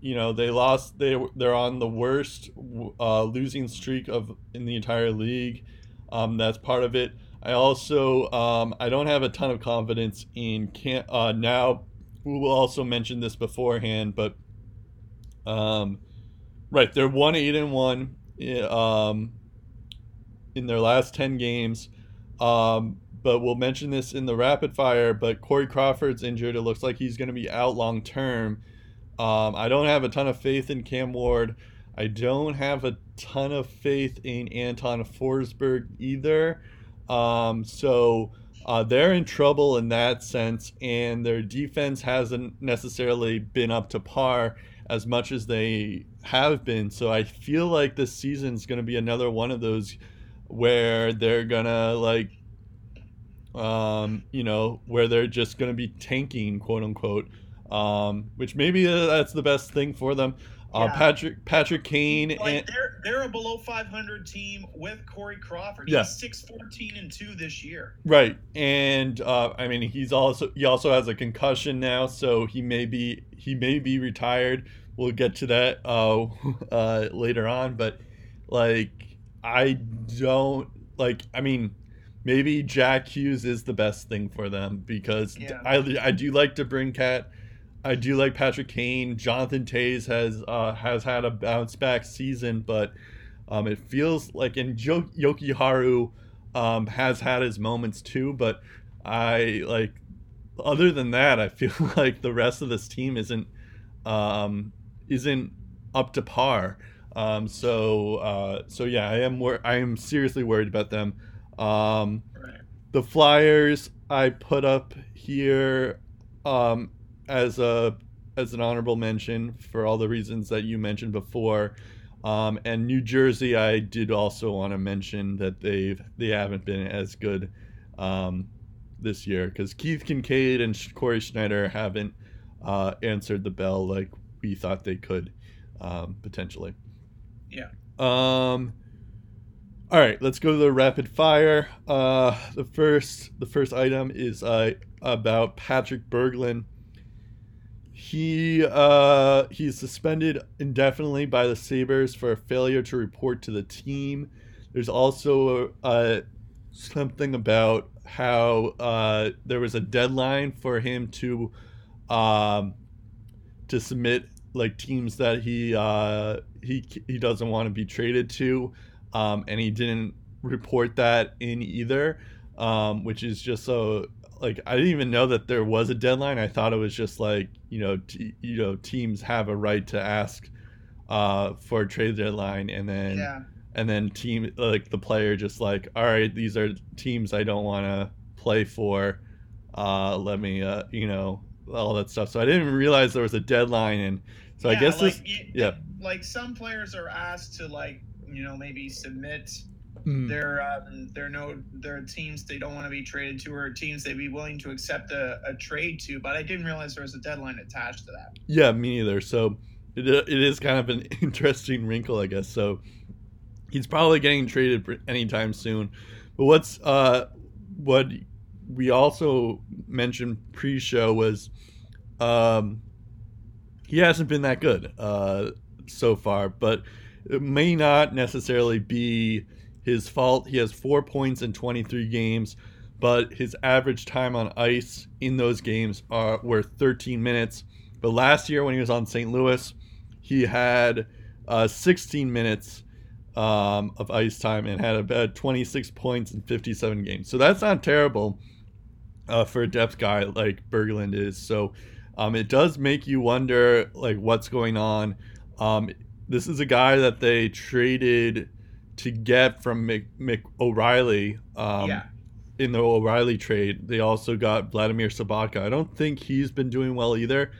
S3: you know they lost. They they're on the worst uh, losing streak of in the entire league. Um, that's part of it. I also um, I don't have a ton of confidence in can uh, now. We will also mention this beforehand, but um, right, they're one eight and one. Um, in their last ten games. Um, but we'll mention this in the rapid fire. But Corey Crawford's injured. It looks like he's going to be out long term. Um, I don't have a ton of faith in Cam Ward. I don't have a ton of faith in Anton Forsberg either. Um, so uh, they're in trouble in that sense, and their defense hasn't necessarily been up to par as much as they have been. So I feel like this season is going to be another one of those where they're gonna like um, you know, where they're just going to be tanking, quote unquote, um, which maybe uh, that's the best thing for them. Uh,
S1: Yeah.
S3: Patrick Patrick Kane
S1: Like
S3: and
S1: they're they're a below 500 team with Corey Crawford.
S3: Yeah.
S1: He's 6 14 and 2 this year.
S3: right, and uh, I mean he's also he also has a concussion now, so he may be he may be retired. We'll get to that uh, uh, later on, but like I don't like. I mean, maybe Jack Hughes is the best thing for them because
S1: Yeah.
S3: I I do like to bring Cat. I do like Patrick Kane. Jonathan Toews has uh, has had a bounce back season, but um, it feels like in jo- Jokiharju um, has had his moments too. But I like other than that, I feel like the rest of this team isn't um, isn't up to par. Um, so uh, so yeah, I am wor- I am seriously worried about them. Um, the Flyers I put up here um, as a as an honorable mention for all the reasons that you mentioned before. Um, and New Jersey, I did also want to mention that they've they haven't been as good um, this year because Keith Kinkaid and Cory Schneider haven't uh, answered the bell like we thought they could um, potentially.
S1: Yeah.
S3: Um. All right, let's go to the rapid fire. Uh, the first the first item is uh, about Patrik Berglund. He uh, he's suspended indefinitely by the Sabres for a failure to report to the team. There's also uh, something about how uh, there was a deadline for him to um, to submit like teams that he uh, he he doesn't want to be traded to, um, and he didn't report that in either, um, which is just so like I didn't even know that there was a deadline. I thought it was just like you know t- you know teams have a right to ask uh, for a trade deadline, and then
S1: Yeah.
S3: and then team like the player just like all right these are teams i don't want to play for uh let me uh you know all that stuff so i didn't even realize there was a deadline and so i guess
S1: like,
S3: this
S1: y-
S3: yeah.
S1: Like some players are asked to like you know maybe submit
S3: Mm,
S1: their um, their no their teams they don't want to be traded to or teams they'd be willing to accept a, a trade to. But I didn't realize there was a deadline attached to that.
S3: yeah me neither so it, it is kind of an interesting wrinkle i guess so he's probably getting traded anytime soon but what's uh what we also mentioned pre-show was um he hasn't been that good uh so far but it may not necessarily be his fault he has four points in 23 games but his average time on ice in those games are were 13 minutes But last year when he was on St. Louis, he had uh, 16 minutes um, of ice time and had about 26 points in 57 games. So that's not terrible uh, for a depth guy like Berglund is. So um, it does make you wonder like what's going on. Um, this is a guy that they traded to get from Mc, Mc O'Reilly. Um,
S1: yeah.
S3: In the O'Reilly trade, they also got Vladimir Sobotka. I don't think he's been doing well either.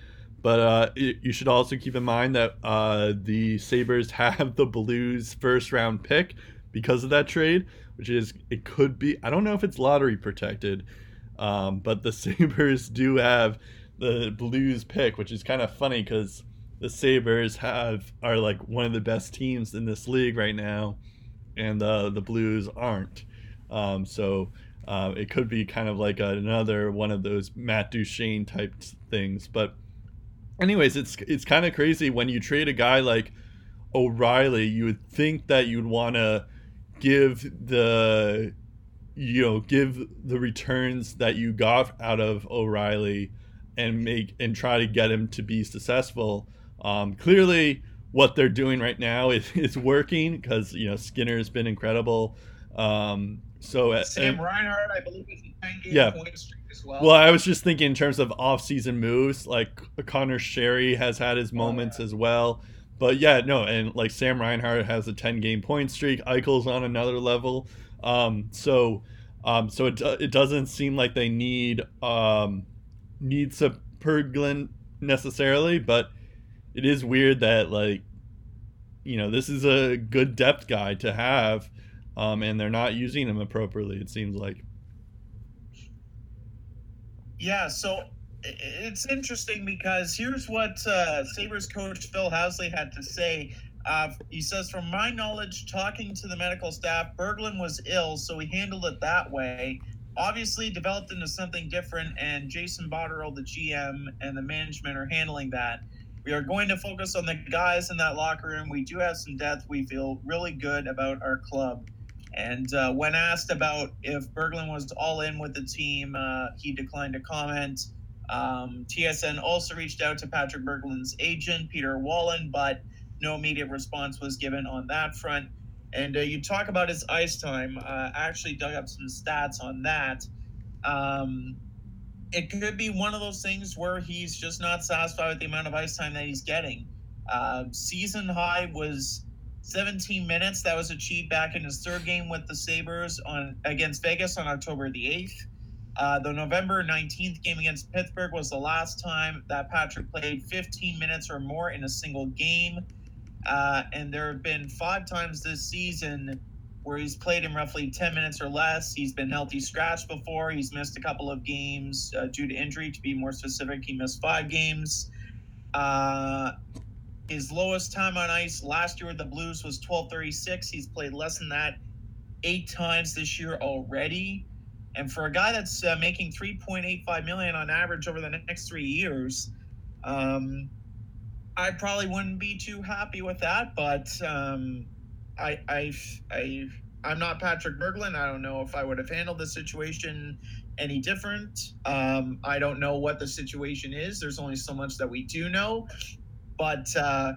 S3: But uh, you should also keep in mind that uh, the Sabres have the Blues first round pick because of that trade, which is, it could be, I don't know if it's lottery protected, um, but the Sabres do have the Blues pick, which is kind of funny because the Sabres have are like one of the best teams in this league right now, and uh, the Blues aren't. Um, so uh, it could be kind of like another one of those Matt Duchene type things. But anyways, it's it's kind of crazy when you trade a guy like O'Reilly. You would think that you'd want to give the you know give the returns that you got out of O'Reilly and make and try to get him to be successful. Um, clearly, what they're doing right now is, is working because you know Skinner has been incredible. Um, so
S1: Sam and, Reinhart, I believe, is a 10 game
S3: yeah.
S1: point streak as well.
S3: Well, I was just thinking in terms of off-season moves, like Conor Sheary has had his moments oh, yeah. as well. But yeah, no, and like Sam Reinhart has a 10 game point streak. Eichel's on another level. Um, so, um, so it, it doesn't seem like they need um, needs a necessarily, but it is weird that like you know this is a good depth guy to have, um, and they're not using him appropriately. It seems like.
S1: Yeah, so it's interesting because here's what uh, Sabres coach Phil Housley had to say. Uh, he says, From my knowledge, talking to the medical staff, Berglund was ill, so he handled it that way obviously developed into something different, and Jason Botterill, the GM, and the management are handling that. We are going to focus on the guys in that locker room. We do have some depth. We feel really good about our club. And uh, when asked about if Berglund was all in with the team, uh, he declined to comment. Um, TSN also reached out to Patrik Berglund's agent, Peter Wallin, but no immediate response was given on that front. And uh, you talk about his ice time. Uh, I actually dug up some stats on that. Um, it could be one of those things where he's just not satisfied with the amount of ice time that he's getting. Uh, season high was 17 minutes. That was achieved back in his third game with the Sabres on against Vegas on October the 8th. Uh, the November 19th game against Pittsburgh was the last time that Patrik played 15 minutes or more in a single game. Uh, and there have been five times this season where he's played in roughly 10 minutes or less. He's been healthy scratch before. He's missed a couple of games uh, due to injury. To be more specific, he missed five games. Uh, his lowest time on ice last year with the Blues was 1236. He's played less than that eight times this year already. And for a guy that's uh, making 3.85 million on average over the next three years, um, I probably wouldn't be too happy with that, but um, I, I, I, I'm not Patrik Berglund. I don't know if I would have handled the situation any different. Um, I don't know what the situation is. There's only so much that we do know, but uh,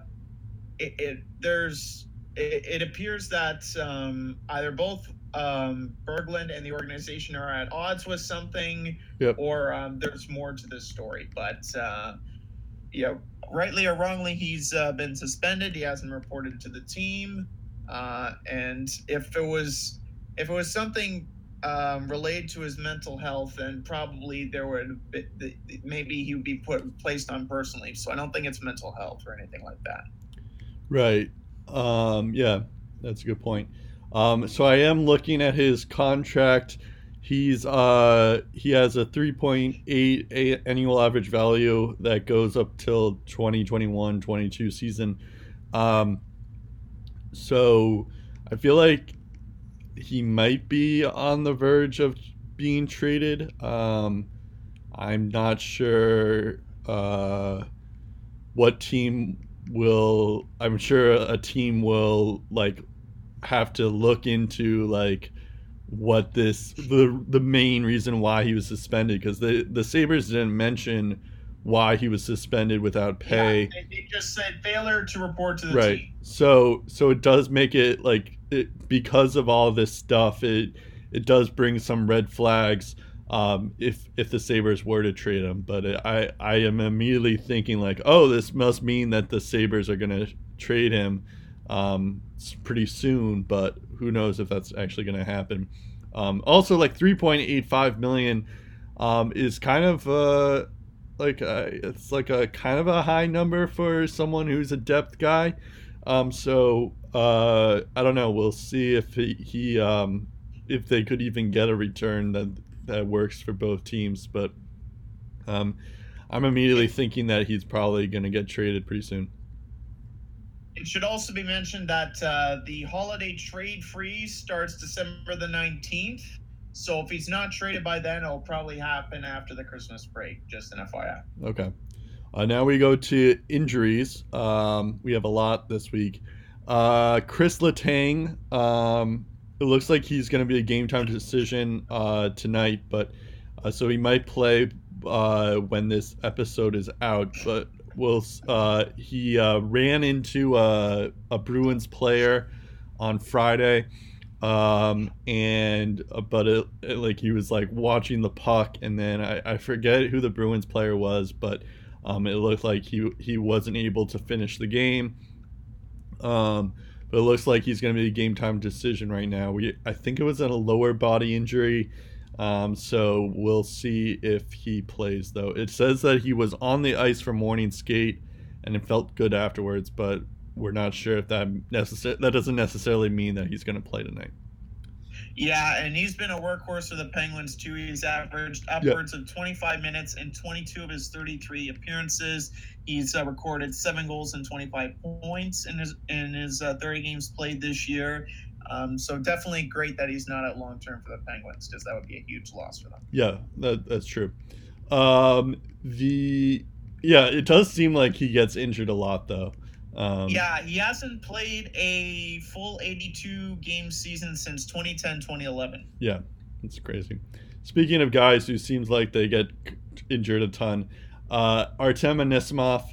S1: it, it there's it, it, appears that um, either both um, Berglund and the organization are at odds with something,
S3: yep.
S1: or um, there's more to this story. But uh, know, rightly or wrongly, he's uh, been suspended. He hasn't reported to the team. Uh, and if it was if it was something um, related to his mental health, then probably there would be, maybe he would be put placed on personally. So I don't think it's mental health or anything like that.
S3: Right. Um, yeah, that's a good point. Um, so I am looking at his contract. He's uh he has a 3.8 annual average value that goes up till 2021 22 season. Um so I feel like he might be on the verge of being traded. Um I'm not sure uh what team will I'm sure a team will like have to look into like what this the the main reason why he was suspended because the the Sabres didn't mention why he was suspended without pay.
S1: Yeah, they- they just said failure to report to the
S3: right
S1: team.
S3: so so it does make it like it, because of all this stuff it it does bring some red flags um if if the sabres were to trade him but it, i i am immediately thinking like oh this must mean that the sabres are going to trade him um pretty soon but who knows if that's actually going to happen um also like 3.85 million um is kind of uh like uh, it's like a kind of a high number for someone who's a depth guy. Um, so uh, I don't know. We'll see if he, he um, if they could even get a return that that works for both teams. But um, I'm immediately thinking that he's probably going to get traded pretty soon.
S1: It should also be mentioned that uh, the holiday trade freeze starts December the 19th. So if he's not traded by then, it'll probably happen after the Christmas break. Just an FYI.
S3: Okay. Uh, now we go to injuries. Um, we have a lot this week. Uh, Chris Letang. Um, it looks like he's going to be a game time decision uh, tonight, but uh, so he might play uh, when this episode is out. But we'll. Uh, he ran into a Bruins player on Friday um and uh, but it, it, like he was like watching the puck and then I, I forget who the bruins player was but um it looked like he he wasn't able to finish the game. Um but it looks like he's going to be a game time decision right now. We i think it was in a lower body injury. Um so we'll see if he plays though. It says that he was on the ice for morning skate and it felt good afterwards but we're not sure if that necessar- that doesn't necessarily mean that he's going to play tonight.
S1: Yeah, and he's been a workhorse for the Penguins too. He's averaged upwards of 25 minutes in 22 of his 33 appearances. He's uh, recorded seven goals and 25 points in his in his uh, 30 games played this year. Um, so definitely great that he's not at long term for the Penguins because that would be a huge loss for them.
S3: Yeah, that, that's true. Um, the yeah, it does seem like he gets injured a lot though. Um,
S1: yeah, he hasn't played a full 82 game season since 2010 2011.
S3: Yeah, that's crazy. Speaking of guys who seems like they get injured a ton, uh, Artem Anisimov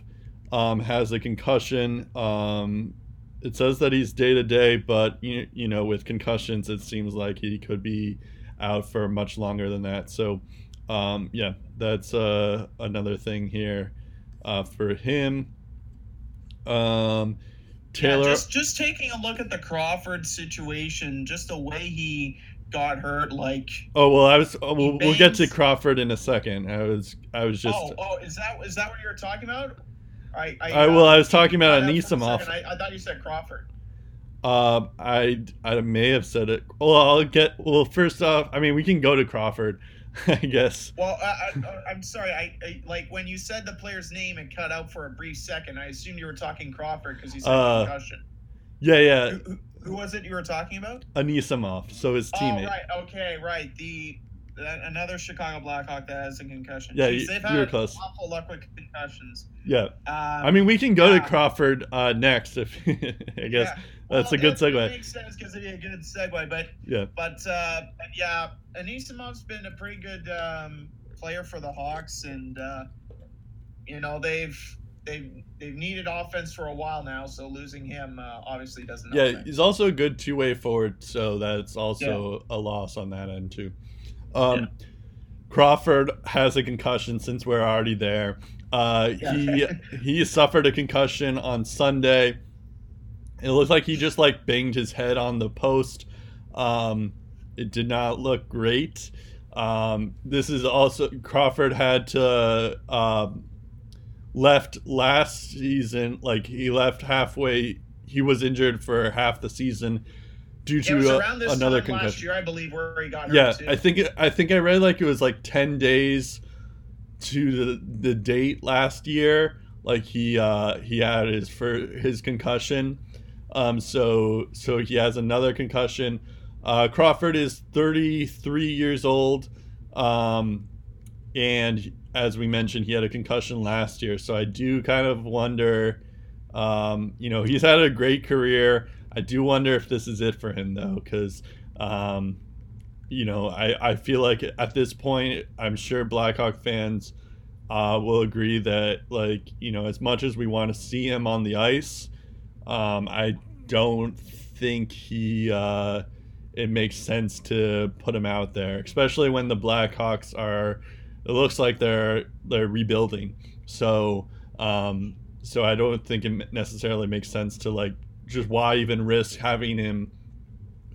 S3: um, has a concussion. Um, it says that he's day to day, but you, you know, with concussions, it seems like he could be out for much longer than that. So, um, yeah, that's uh, another thing here uh, for him. Um, Taylor,
S1: Yeah, just just taking a look at the Crawford situation, just the way he got hurt, like
S3: oh well, I was. Oh, we'll, we'll get to Crawford in a second. I was, I was just.
S1: oh oh is that is that what you were talking about? I I,
S3: I- well, I was talking about Anisimov.
S1: I, I thought you said Crawford.
S3: Um, I I may have said it. Well, I'll get. Well, first off, I mean, we can go to Crawford, I guess.
S1: Well, I, I, I'm sorry. I, I like when you said the player's name and cut out for a brief second. I assumed you were talking Crawford because he's
S3: Uh,
S1: concussion.
S3: Yeah, yeah,
S1: Who, who, who was it you were talking about?
S3: Anisimov. So his teammate.
S1: Oh, right. Okay, right. The uh, another Chicago Blackhawk that has a concussion.
S3: Yeah,
S1: Jeez,
S3: you-
S1: they've
S3: you were close.
S1: awful luck with concussions.
S3: Yeah.
S1: Um,
S3: I mean, we can go
S1: yeah.
S3: to Crawford uh, next if I guess.
S1: yeah.
S3: that's a good segue.
S1: Makes sense because it'd be a good segue, but
S3: Yeah.
S1: but uh, yeah, Anisimov's been a pretty good um, player for the Hawks, and uh, you know they've they've they've needed offense for a while now, so losing him uh, obviously doesn't.
S3: Yeah, he's also a good two way forward, so that's also a loss on that end too. Um, Crawford has a concussion since we're already there. Uh, he
S1: Yeah.
S3: he suffered a concussion on Sunday. It looked like he just like banged his head on the post. Um, it did not look great. Um, this is also Crawford had to um, left last season. Like he left halfway. He was injured for half the season due to
S1: around
S3: a,
S1: this
S3: another
S1: time last
S3: concussion.
S1: year, I believe, where he got hurt.
S3: Yeah,
S1: too.
S3: I think I think I read like it was like ten days to the the date last year. Like he uh he had his for his concussion. Um so so he has another concussion. Uh Crawford is 33 years old. Um and as we mentioned he had a concussion last year. So I do kind of wonder um you know, he's had a great career. I do wonder if this is it for him though cuz um you know, I, I feel like at this point, I'm sure Blackhawk fans uh, will agree that like you know as much as we want to see him on the ice, um, I don't think he uh, it makes sense to put him out there, especially when the Blackhawks are. It looks like they're they're rebuilding, so um, so I don't think it necessarily makes sense to like just why even risk having him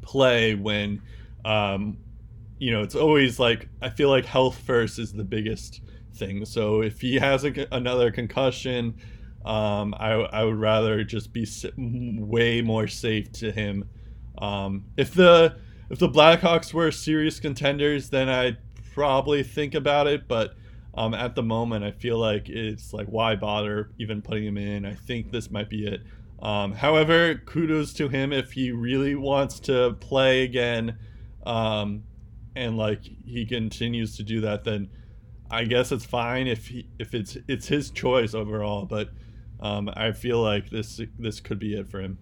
S3: play when um, you know it's always like I feel like health first is the biggest thing. So if he has a, another concussion, um, I, I would rather just be way more safe to him. Um, if the if the Blackhawks were serious contenders, then I'd probably think about it. But um, at the moment, I feel like it's like why bother even putting him in? I think this might be it. Um, however, kudos to him if he really wants to play again, um, and like he continues to do that. Then I guess it's fine if he if it's it's his choice overall. But um, I feel like this this could be it for him.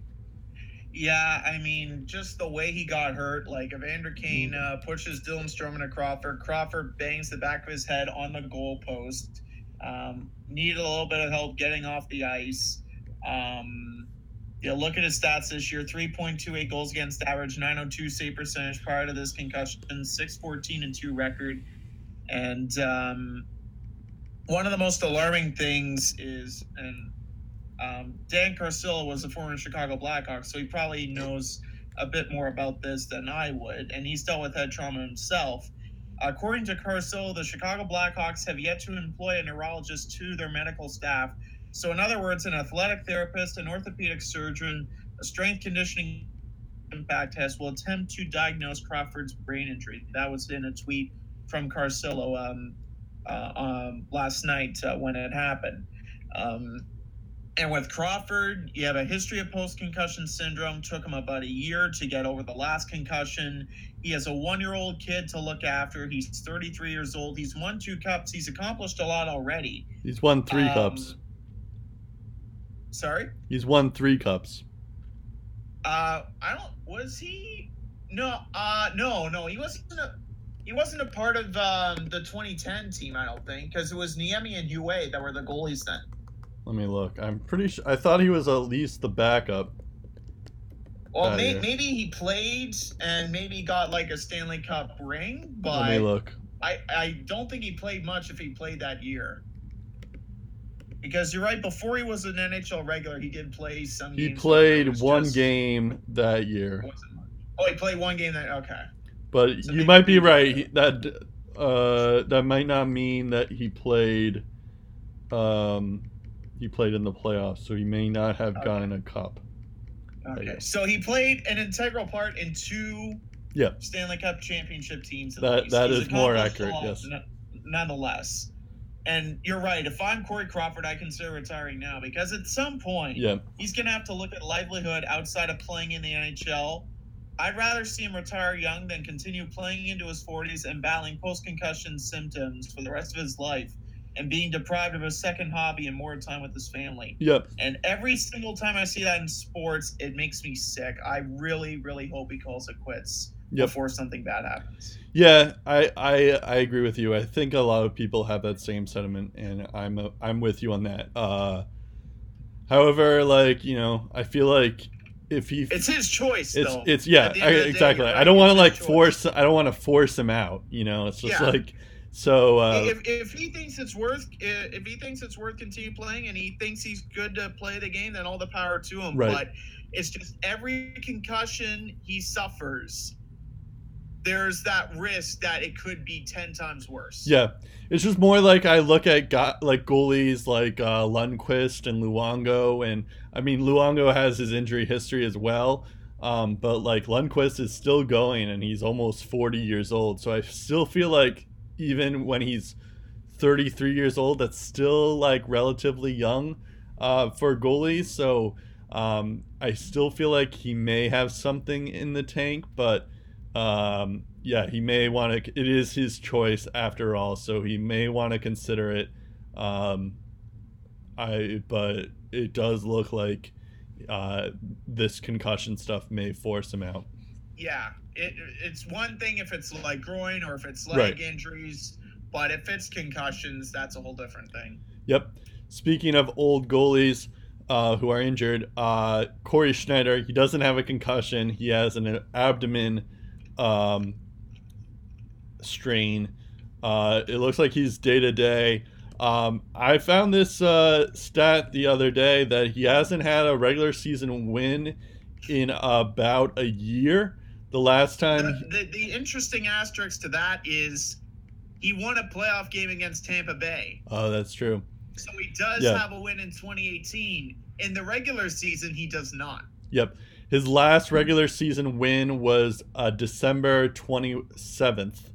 S1: Yeah, I mean, just the way he got hurt, like Evander Kane uh, pushes Dylan Strowman to Crawford. Crawford bangs the back of his head on the goalpost. Um, needed a little bit of help getting off the ice. Um, yeah, look at his stats this year 3.28 goals against average, 902 save percentage prior to this concussion, 614 and 2 record. And um, one of the most alarming things is, and um, Dan Carcillo was a former Chicago Blackhawk, so he probably knows a bit more about this than I would, and he's dealt with head trauma himself. According to Carcillo, the Chicago Blackhawks have yet to employ a neurologist to their medical staff. So, in other words, an athletic therapist, an orthopedic surgeon, a strength conditioning impact test will attempt to diagnose Crawford's brain injury. That was in a tweet from Carcillo um, uh, um, last night uh, when it happened. Um, and with Crawford, you have a history of post concussion syndrome. Took him about a year to get over the last concussion. He has a one year old kid to look after. He's 33 years old. He's won two cups. He's accomplished a lot already.
S3: He's won three um, cups.
S1: Sorry?
S3: He's won three cups.
S1: Uh, I don't. Was he? No. Uh, no, no. He wasn't a. He wasn't a part of um, the 2010 team, I don't think, because it was Niemi and Huet that were the goalies then.
S3: Let me look. I'm pretty sure. I thought he was at least the backup.
S1: Well, may, maybe he played and maybe got like a Stanley Cup ring, but
S3: let me look.
S1: I I don't think he played much if he played that year. Because you're right. Before he was an NHL regular, he did play some.
S3: He played one just, game that year.
S1: Oh, he played one game that. Okay.
S3: But so you might be right. He, that uh, that might not mean that he played. Um, he played in the playoffs, so he may not have okay. gotten a cup.
S1: Okay, so he played an integral part in two
S3: yeah.
S1: Stanley Cup championship teams.
S3: That that is more accurate. Yes.
S1: Nonetheless, and you're right. If I'm Corey Crawford, I consider retiring now because at some point,
S3: yeah.
S1: he's going to have to look at livelihood outside of playing in the NHL. I'd rather see him retire young than continue playing into his 40s and battling post concussion symptoms for the rest of his life and being deprived of a second hobby and more time with his family.
S3: Yep.
S1: And every single time I see that in sports, it makes me sick. I really, really hope he calls it quits yep. before something bad happens.
S3: Yeah, I, I I agree with you. I think a lot of people have that same sentiment, and I'm a, I'm with you on that. Uh, however, like you know, I feel like if he
S1: it's his choice
S3: it's
S1: though.
S3: it's yeah I, exactly day, right. i don't want to like force i don't want to force him out you know it's just yeah. like so uh,
S1: if, if he thinks it's worth if he thinks it's worth continue playing and he thinks he's good to play the game, then all the power to him. Right. But it's just every concussion he suffers, there's that risk that it could be ten times worse.
S3: Yeah, it's just more like I look at got, like goalies like uh, Lundqvist and Luongo, and I mean Luongo has his injury history as well. Um, but like Lundqvist is still going and he's almost 40 years old. So I still feel like even when he's 33 years old, that's still like relatively young uh, for goalies. So um, I still feel like he may have something in the tank, but um, yeah, he may want to. It is his choice after all, so he may want to consider it. Um, I but it does look like uh, this concussion stuff may force him out.
S1: Yeah, it, it's one thing if it's like groin or if it's leg right. injuries, But if it's concussions, that's a whole different thing.
S3: Yep. Speaking of old goalies uh, who are injured, uh, Cory Schneider, he doesn't have a concussion. He has an abdomen um, strain. Uh, it looks like he's day to day. Um, I found this uh, stat the other day that he hasn't had a regular season win in about a year. The last time.
S1: The, the, the interesting asterisk to that is he won a playoff game against Tampa Bay.
S3: Oh, that's true.
S1: So he does
S3: Yeah.
S1: have a win in 2018. In the regular season, he does not.
S3: Yep. His last regular season win was uh, December 27th.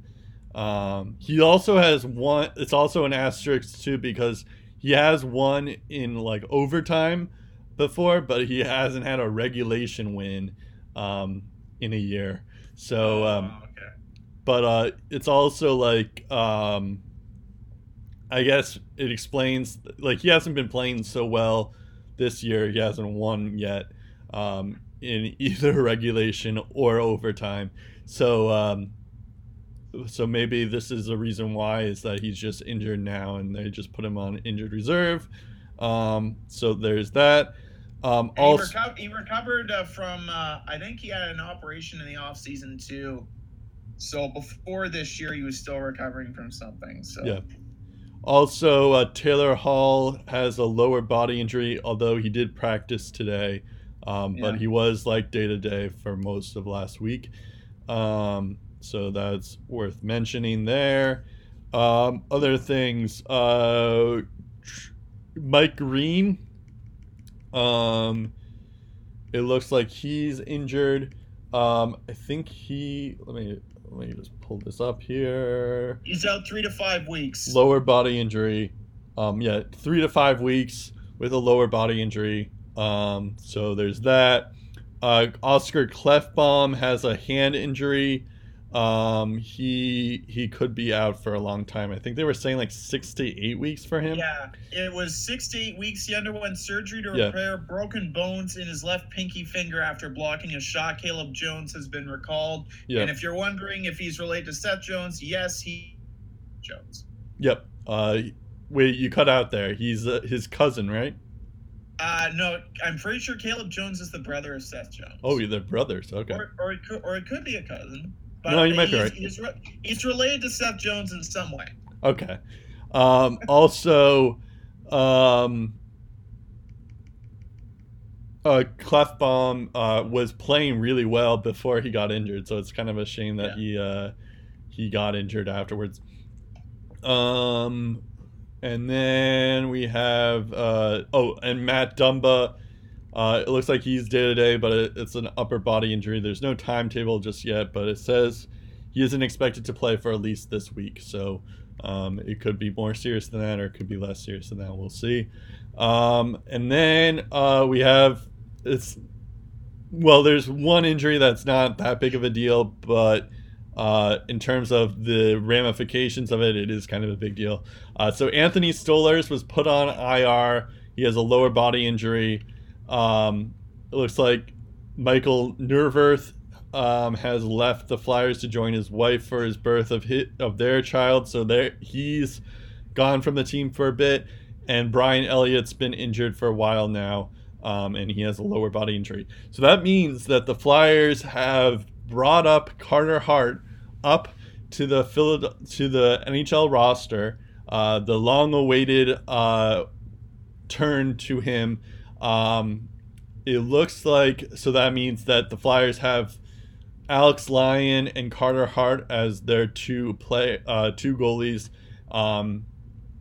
S3: Um, he also has one, it's also an asterisk too because he has won in like overtime before, but he hasn't had a regulation win um, in a year. So, um,
S1: Oh, okay.
S3: but uh, it's also like um, I guess it explains like he hasn't been playing so well this year. He hasn't won yet um, in either regulation or overtime. So um, so maybe this is a reason why is that he's just injured now and they just put him on injured reserve. Um, so there's that. Um,
S1: And he,
S3: also,
S1: reco- he recovered uh, from, uh, I think he had an operation in the off season too. So before this year, he was still recovering from something. So
S3: Yeah. Also, uh, Taylor Hall has a lower body injury, although he did practice today. Um, But
S1: Yeah.
S3: he was like day to day for most of last week. Um, so that's worth mentioning there. Um, other things uh, Mike Green. Um, it looks like he's injured. Um, I think he. Let me let me just pull this up here
S1: he's out three to five weeks.
S3: lower body injury. Um, yeah, three to five weeks with a lower body injury. Um, so there's that. Uh, Oskar Klefbom has a hand injury. Um, he he could be out for a long time. I think they were saying like six to eight weeks for him.
S1: Yeah, it was six to eight weeks. He underwent surgery to
S3: Yeah.
S1: repair broken bones in his left pinky finger after blocking a shot. Caleb Jones has been recalled.
S3: Yeah.
S1: And if you're wondering if he's related to Seth Jones, yes, he Jones.
S3: Yep. Uh, wait, you cut out there. He's uh, his cousin, right?
S1: Uh, no, I'm pretty sure Caleb Jones is the brother of Seth Jones.
S3: Oh, they're brothers. Okay.
S1: or, or, it could, or it could be a cousin. But
S3: No, you might be right.
S1: He's, re- he's related to Seth Jones in some way.
S3: Okay. Um, also, um, uh, Klefbom uh, was playing really well before he got injured, so it's kind of a shame that he uh, he got injured afterwards. Um, and then we have uh, oh, and Matt Dumba. Uh, it looks like he's day to day, but it, it's an upper body injury. There's no timetable just yet, but it says he isn't expected to play for at least this week. So um, it could be more serious than that, or it could be less serious than that. We'll see. Um, and then uh, we have it's well, there's one injury that's not that big of a deal, but uh, in terms of the ramifications of it, it is kind of a big deal. Uh, so Anthony Stolarz was put on IR. He has a lower body injury. Um, it looks like Michael Neuwirth um, has left the Flyers to join his wife for his birth of hit of their child. So there he's gone from the team for a bit, and Brian Elliott's been injured for a while now, um, and he has a lower body injury. So that means that the Flyers have brought up Carter Hart up to the to the NHL roster. Uh, the long-awaited uh, turn to him. Um, it looks like so that means that the Flyers have Alex Lyon and Carter Hart as their two play uh, two goalies um,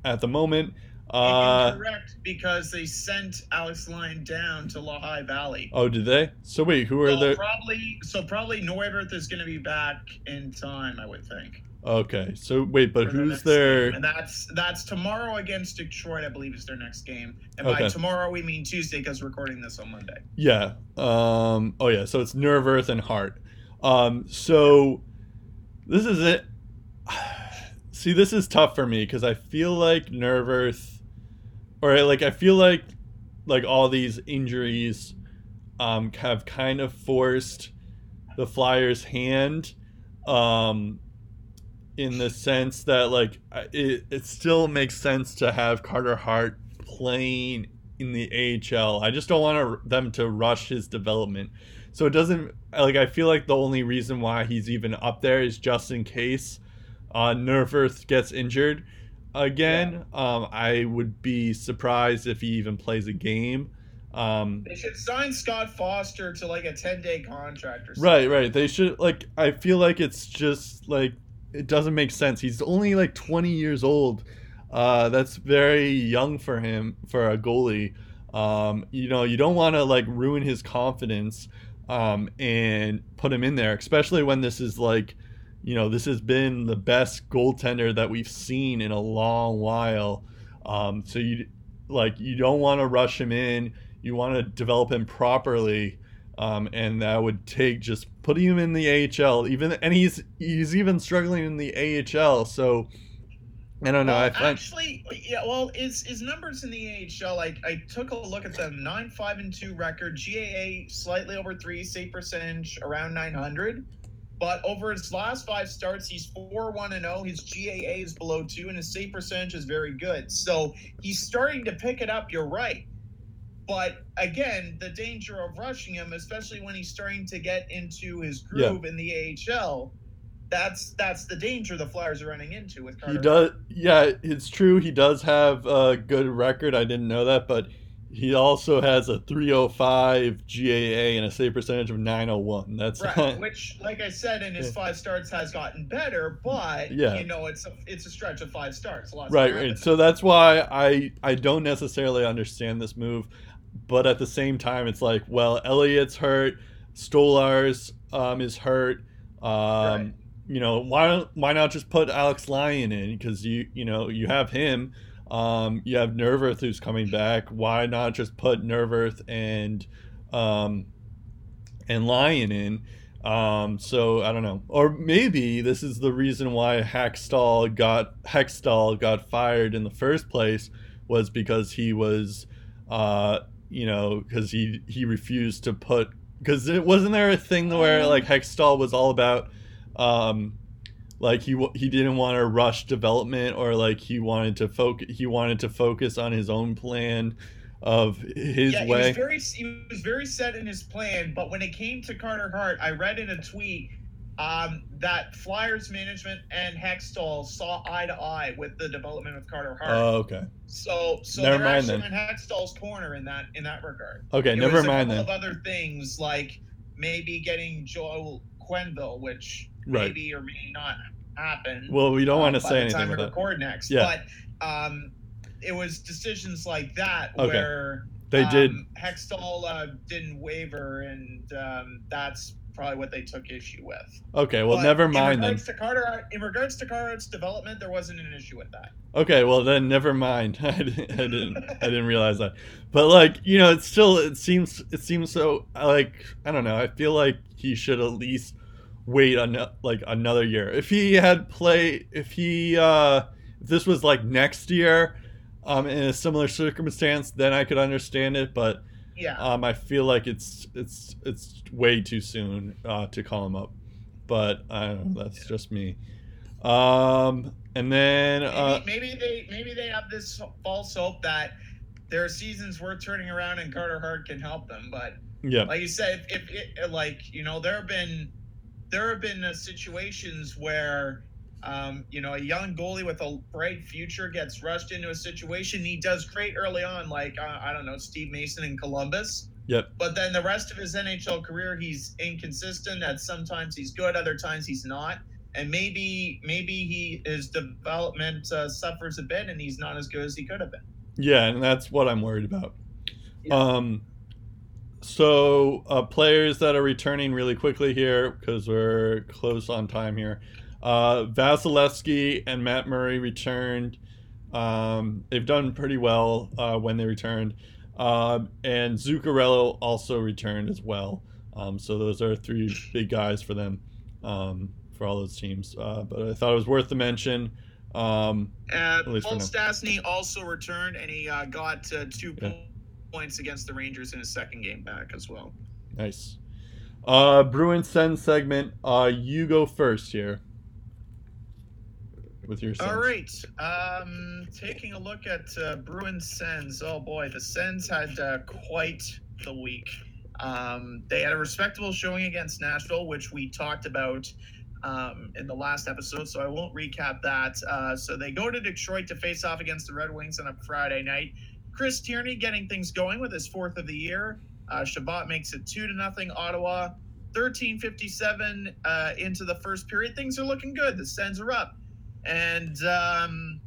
S3: at the moment. Uh,
S1: Correct, because they sent Alex Lyon down to Lehigh Valley.
S3: oh, did they? So wait, who are
S1: so
S3: the?
S1: probably so probably Neuwirth is going to be back in time, I would think.
S3: Okay, so wait, but
S1: for the
S3: who's
S1: next
S3: their?
S1: game. And that's that's tomorrow against Detroit, I believe, is their next game. And by
S3: Okay.
S1: tomorrow we mean Tuesday because we're recording this on Monday.
S3: Yeah. Um. Oh yeah. So it's nerve, earth, and heart. Um. So this is it. See, this is tough for me because I feel like Neuwirth, or like I feel like like all these injuries, um, have kind of forced the Flyers' hand. Um. in the sense that like it it still makes sense to have Carter Hart playing in the AHL. I just don't want to, them to rush his development. So it doesn't like I feel like the only reason why he's even up there is just in case uh, Neuwirth gets injured again. Um, I would be surprised if he even plays a game. Um,
S1: They should sign Scott Foster to like a 10 day contract or something.
S3: Right, right. They should like. I feel like it's just like it doesn't make sense. He's only like 20 years old. Uh, that's very young for him for a goalie. Um, you know, you don't want to like ruin his confidence um, and put him in there, especially when this is like, you know, this has been the best goaltender that we've seen in a long while. Um, so you like you don't want to rush him in. You want to develop him properly um, and that would take just putting him in the AHL. Even and he's he's even struggling in the AHL. So I don't know.
S1: Well,
S3: I find
S1: actually, yeah. Well, his his numbers in the AHL, like I took a look at them: nine five and two record, GAA slightly over three, save percentage around nine hundred. But over his last five starts, he's four one and zero. His GAA is below two, and his save percentage is very good. So he's starting to pick it up. You're right. But again, the danger of rushing him, especially when he's starting to get into his
S3: Yeah.
S1: groove in the AHL, that's that's the danger the Flyers are running into with Carter.
S3: he does. Yeah, it's true. He does have a good record. I didn't know that, but he also has a 305 GAA and a save percentage of 901. That's
S1: Right,
S3: not,
S1: which, like I said, in his
S3: Yeah.
S1: five starts has gotten better, but
S3: Yeah.
S1: you know it's a it's a stretch of five starts.
S3: Right, right. So that's why I I don't necessarily understand this move, but at the same time, it's like, well, Elliott's hurt, Stolarz um is hurt. Um,
S1: Right.
S3: you know, why why not just put Alex Lyon in because you you know you have him. Um, you have Neuwirth who's coming back. Why not just put Neuwirth and um and Lyon in? Um, so I don't know, or maybe this is the reason why Hextall got Hextall got fired in the first place was because he was, uh, you know, because he he refused to put because it wasn't there a thing where like Hextall was all about, um, like he he didn't want to rush development or like he wanted to focus he wanted to focus on his own plan of his
S1: yeah, he
S3: way.
S1: was very he was very set in his plan. But when it came to Carter Hart, I read in a tweet um, that Flyers management and Hextall saw eye to eye with the development of Carter Hart.
S3: Oh, okay.
S1: so so
S3: never
S1: they're
S3: mind
S1: actually
S3: then.
S1: in Hextall's corner in that in that regard.
S3: Okay,
S1: It
S3: never mind
S1: couple
S3: then.
S1: Of other things like maybe getting Joel Quenneville, which
S3: Right.
S1: maybe or may not happen.
S3: Well, we don't
S1: uh,
S3: want to
S1: by
S3: say
S1: the
S3: anything
S1: time we
S3: about that.
S1: record next.
S3: Yeah.
S1: But um, it was decisions like that
S3: Okay.
S1: where
S3: They did.
S1: um, Hextall uh, didn't waver, and um, that's probably what they took issue with.
S3: Okay, well,
S1: But
S3: never
S1: in
S3: mind then.
S1: To Carter, in regards to Carter's development, there wasn't an issue with that.
S3: Okay, well then never mind. I didn't, I didn't, I didn't realize that. But like, you know, it's still, it seems, it seems so. Like, I don't know. I feel like he should at least wait an, like another year. If he had play, if he, uh, if this was like next year, um, in a similar circumstance, then I could understand it. But
S1: Yeah.
S3: um, I feel like it's, it's, it's way too soon uh, to call him up. But I don't know. That's just me. Um, and then
S1: maybe,
S3: uh,
S1: maybe they maybe they have this false hope that there are seasons worth turning around and Carter Hart can help them. But
S3: yeah.
S1: like you said, if, if it like you know there have been there have been uh, situations where um, you know a young goalie with a bright future gets rushed into a situation he does great early on, like uh, I don't know Steve Mason in Columbus.
S3: Yep.
S1: But then the rest of his NHL career, he's inconsistent. That sometimes he's good, other times he's not. And maybe maybe he his development uh, suffers a bit, and he's not as good as he could have been.
S3: Yeah, and that's what I'm worried about.
S1: Yeah.
S3: Um, so uh, players that are returning really quickly here because we're close on time here. Uh, Vasilevskiy and Matt Murray returned. Um, they've done pretty well uh, when they returned, um, and Zuccarello also returned as well. Um, so those are three big guys for them, um, for all those teams. Uh, but I thought it was worth the mention. Um,
S1: Uh, Paul. Stastny also returned, and he uh, got uh, two
S3: Yeah.
S1: Points against the Rangers in his second game back as well.
S3: Nice. Uh, Bruin Send segment. Uh, you go first here. with your. Sens.
S1: All right. Um, taking a look at uh, Bruins Sens. Oh boy, the Sens had uh, quite the week. Um, they had a respectable showing against Nashville, which we talked about um, in the last episode, so I won't recap that. Uh, so they go to Detroit to face off against the Red Wings on a Friday night. Chris Tierney getting things going with his fourth of the year. Uh, Chabot makes it two to nothing. Ottawa, thirteen fifty seven uh, into the first period. Things are looking good. The Sens are up, and um,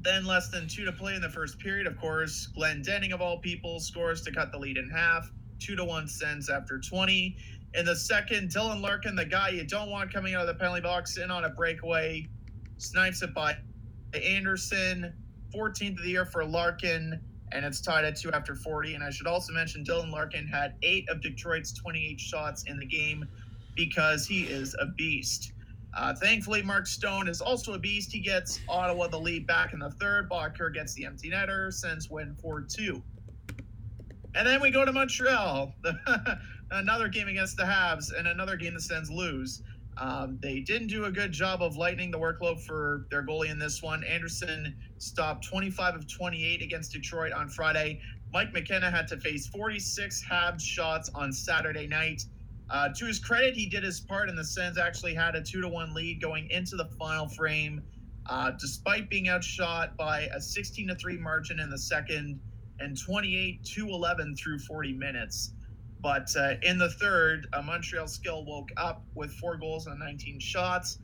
S1: then less than two to play in the first period. Of course, Glendening of all people scores to cut the lead in half. Two to one Sens after twenty. In the second, Dylan Larkin, the guy you don't want coming out of the penalty box, in on a breakaway, snipes it by Anderson. 14th of the year for Larkin, and it's tied at two after 40. And I should also mention Dylan Larkin had eight of Detroit's 28 shots in the game because he is a beast. Uh, thankfully, Mark Stone is also a beast. He gets Ottawa the lead back in the third. Boedker gets the empty netter, Sens win 4 2. And then we go to Montreal. another game against the Habs, and another game the Sens lose. Um, they didn't do a good job of lightening the workload for their goalie in this one. Anderson stopped 25 of 28 against Detroit on Friday. Mike McKenna had to face 46 Habs shots on Saturday night. Uh, to his credit, he did his part, and the Sens actually had a two to one lead going into the final frame, uh, despite being outshot by a 16 to three margin in the second and 28 to 11 through 40 minutes. But uh, in the third, Montreal skill woke up with four goals and 19 shots.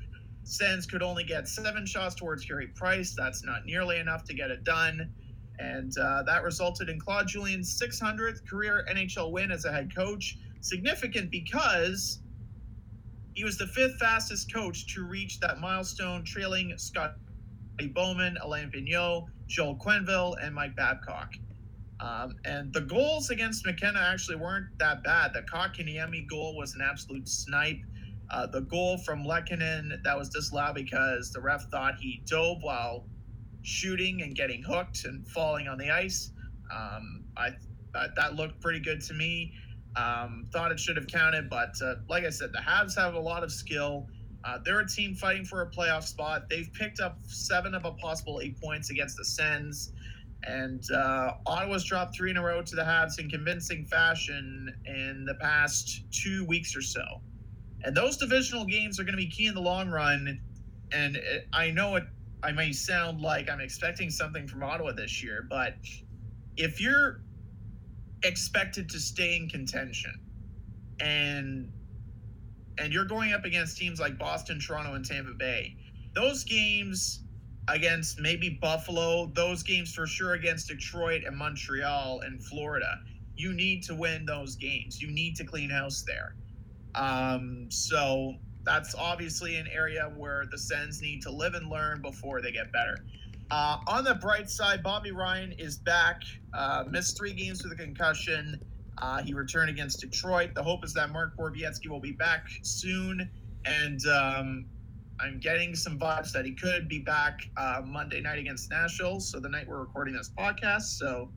S1: Sens could only get seven shots towards Carey Price. That's not nearly enough to get it done. And uh, that resulted in Claude Julien's 600th career NHL win as a head coach. Significant because he was the fifth fastest coach to reach that milestone, trailing Scott Bowman, Alain Vigneault, Joel Quenneville, and Mike Babcock. Um, and the goals against McKenna actually weren't that bad. The Kotkaniemi goal was an absolute snipe. Uh, the goal from Lehkonen that was disallowed because the ref thought he dove while shooting and getting hooked and falling on the ice. Um, I uh, that looked pretty good to me. Um, thought it should have counted, but uh, like I said, the Habs have a lot of skill. Uh, they're a team fighting for a playoff spot. They've picked up seven of a possible eight points against the Sens. And uh, Ottawa's dropped three in a row to the Habs in convincing fashion in the past two weeks or so. And those divisional games are going to be key in the long run. And it, I know it, I may sound like I'm expecting something from Ottawa this year, but if you're expected to stay in contention and and you're going up against teams like Boston, Toronto, and Tampa Bay, those games against maybe Buffalo, those games for sure against Detroit and Montreal and Florida. You need to win those games. You need to clean house there. Um, so that's obviously an area where the Sens need to live and learn before they get better. Uh, on the bright side, Bobby Ryan is back. Uh, missed three games with a concussion. Uh, he returned against Detroit. The hope is that Mark Borowiecki will be back soon. And um, I'm getting some vibes that he could be back uh, Monday night against Nashville. So the night we're recording this podcast. So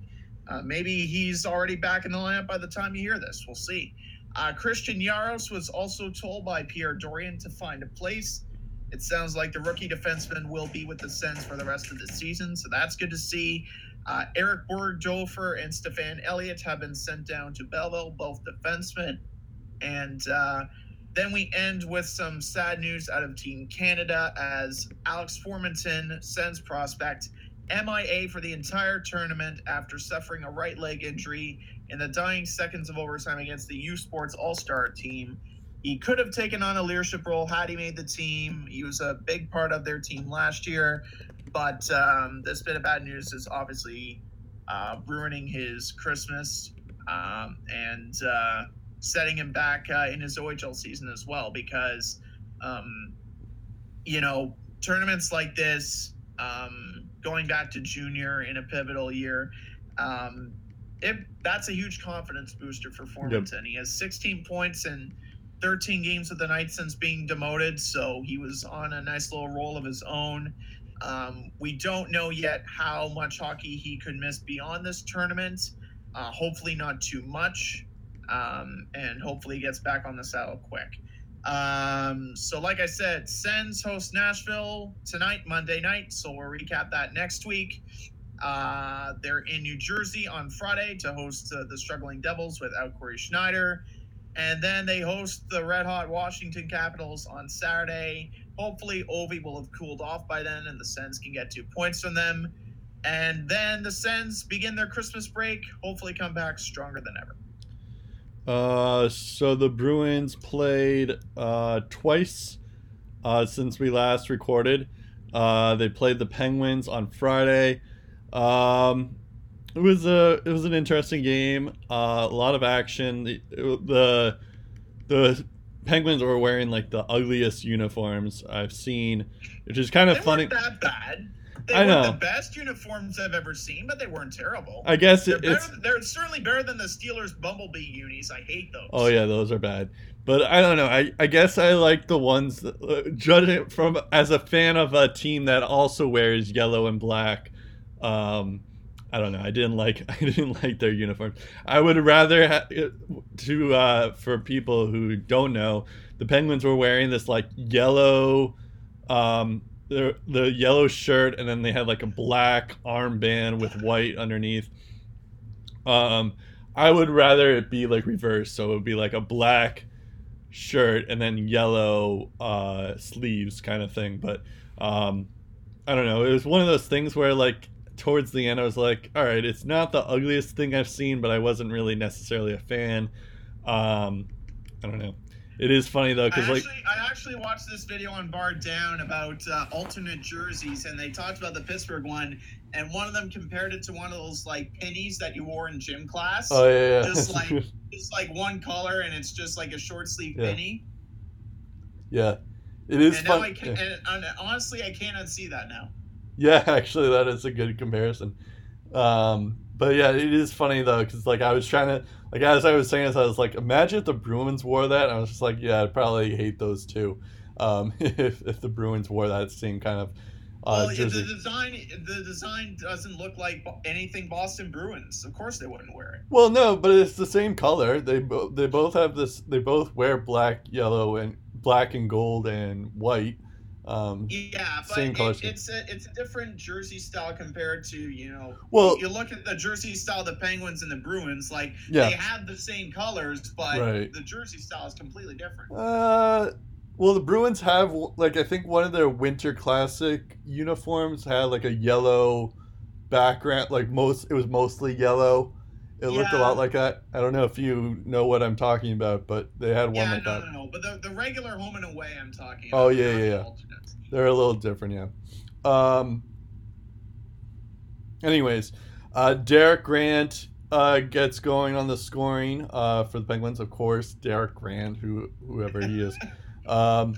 S1: uh, maybe he's already back in the lineup by the time you hear this. We'll see. Uh, Christian Jaros was also told by Pierre Dorion to find a place. It sounds like the rookie defenseman will be with the Sens for the rest of the season, so that's good to see. Uh, Erik Burgdoerfer and Stefan Elliott have been sent down to Belleville, both defensemen. And uh, then we end with some sad news out of Team Canada as Alex Formenton, sends prospect, MIA for the entire tournament after suffering a right leg injury in the dying seconds of overtime against the U Sports All Star team. He could have taken on a leadership role had he made the team. He was a big part of their team last year, but um, this bit of bad news is obviously uh, ruining his Christmas um, and uh, setting him back uh, in his OHL season as well because, um, you know, tournaments like this, um, going back to junior in a pivotal year, um, it, that's a huge confidence booster for Formenton. Yep. He has 16 points in 13 games with the Knights since being demoted, so he was on a nice little roll of his own. Um, we don't know yet how much hockey he could miss beyond this tournament. Uh, hopefully, not too much, um, and hopefully, gets back on the saddle quick. Um, so, like I said, Sens host Nashville tonight, Monday night. So we'll recap that next week. Uh, they're in New Jersey on Friday to host uh, the struggling Devils without Cory Schneider. And then they host the red hot Washington Capitals on Saturday. Hopefully, Ovi will have cooled off by then and the Sens can get two points from them. And then the Sens begin their Christmas break, hopefully, come back stronger than ever.
S3: Uh, so the Bruins played uh, twice uh, since we last recorded. Uh, they played the Penguins on Friday. Um, it was a it was an interesting game. Uh, a lot of action. The, the the Penguins were wearing like the ugliest uniforms I've seen, which is kind of
S1: They
S3: funny.
S1: that bad. They
S3: I
S1: weren't
S3: know.
S1: the best uniforms I've ever seen, but they weren't terrible.
S3: I guess
S1: they're,
S3: it's
S1: better, they're certainly better than the Steelers Bumblebee unis. I hate those.
S3: Oh yeah, those are bad. But I don't know. I, I guess I like the ones that, uh, judging from as a fan of a team that also wears yellow and black. Um, I don't know. I didn't like I didn't like their uniforms. I would rather ha- to uh, for people who don't know, the Penguins were wearing this like yellow, um, the the yellow shirt, and then they had like a black armband with white underneath. Um, I would rather it be like reverse, so it would be like a black shirt and then yellow uh, sleeves kind of thing. But um, I don't know. It was one of those things where like towards the end, I was like, all right, it's not the ugliest thing I've seen, but I wasn't really necessarily a fan. Um, I don't know. It is funny though because like
S1: I actually watched this video on BarDown about uh, alternate jerseys, and they talked about the Pittsburgh one, and one of them compared it to one of those like pennies that you wore in gym class.
S3: oh yeah, yeah.
S1: Just like it's like one color, and it's just like a short sleeve
S3: Yeah.
S1: penny.
S3: yeah, it is
S1: And now
S3: fun.
S1: I can, and, and honestly, I can't unsee that now.
S3: Yeah, actually, that is a good comparison. Um, but yeah, it is funny though, because like I was trying to, like as I was saying this, I was like, imagine if the Bruins wore that. And I was just like, yeah, I'd probably hate those too. Um, if if the Bruins wore that same kind of uh,
S1: well, yeah, the design the design doesn't look like anything Boston Bruins. Of course, they wouldn't wear it.
S3: Well, no, but it's the same color. They bo- they both have this. They both wear black, yellow, and black and gold and white. Um,
S1: Yeah, but
S3: Same color scheme.
S1: it's a it's a different jersey style compared to you know.
S3: Well-
S1: you look at the jersey style the Penguins and the Bruins. Like
S3: Yeah.
S1: they have the same colors, but
S3: Right.
S1: the jersey style is completely different.
S3: Uh, well, the Bruins have like I think one of their Winter Classic uniforms had like a yellow background. Like most, it was mostly yellow. It looked a lot like that. I don't know if you know what I'm talking about, but they had one
S1: yeah,
S3: like
S1: no,
S3: that.
S1: no, no. no. But the, the regular home and away, I'm talking.
S3: Oh,
S1: about,
S3: yeah, yeah, yeah. They're a little different, yeah. Um. Anyways, uh, Derek Grant uh, gets going on the scoring uh, for the Penguins, of course. Derek Grant, who whoever he is. Um,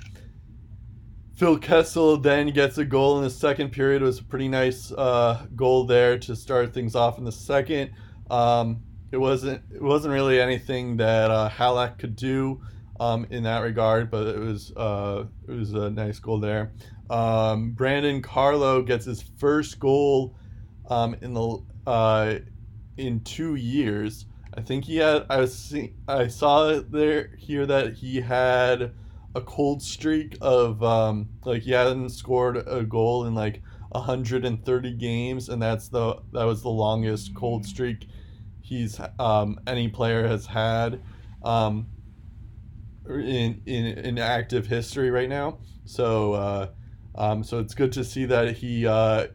S3: Phil Kessel then gets a goal in the second period. It was a pretty nice uh, goal there to start things off in the second. Um, it wasn't it wasn't really anything that uh, Halak could do um, in that regard, but it was uh, it was a nice goal there. Um, Brandon Carlo gets his first goal um, in the uh, in two years. I think he had. I was see, I saw there here that he had a cold streak of um, like he hadn't scored a goal in like 130 games, and that's the that was the longest cold streak he's um, any player has had um, in, in in active history right now. So uh, um, so it's good to see that he uh,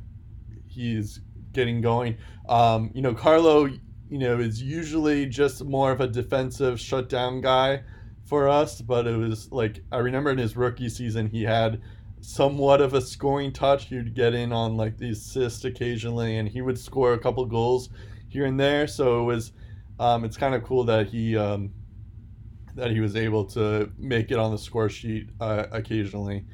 S3: he's getting going. Um, you know, Carlo, you know, is usually just more of a defensive shutdown guy for us, but it was like I remember in his rookie season he had somewhat of a scoring touch. He'd get in on like the assist occasionally, and he would score a couple goals here and there. So it was, um, it's kind of cool that he um, that he was able to make it on the score sheet uh, occasionally.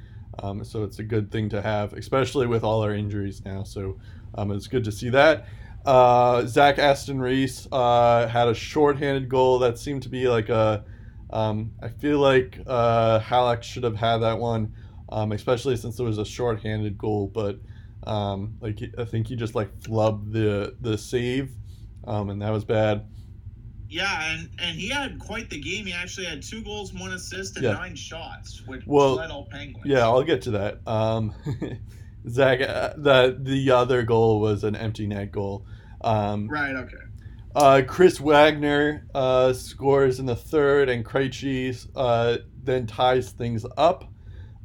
S3: Um, so it's a good thing to have, especially with all our injuries now. So um, it's good to see that. Uh, Zach Aston Reese uh, had a shorthanded goal that seemed to be like a. Um, I feel like uh, Halak should have had that one, um, especially since it was a shorthanded goal. But um, like I think he just like flubbed the the save, um, and that was bad.
S1: Yeah, and and he had quite the game. He actually had two goals, one assist, and
S3: Yeah.
S1: nine shots, which
S3: Well,
S1: led all Penguins.
S3: Yeah, I'll get to that. Um, Zach, uh, the the other goal was an empty net goal. Um,
S1: Right. Okay.
S3: uh, Chris Wagner uh, scores in the third, and Krejci uh, then ties things up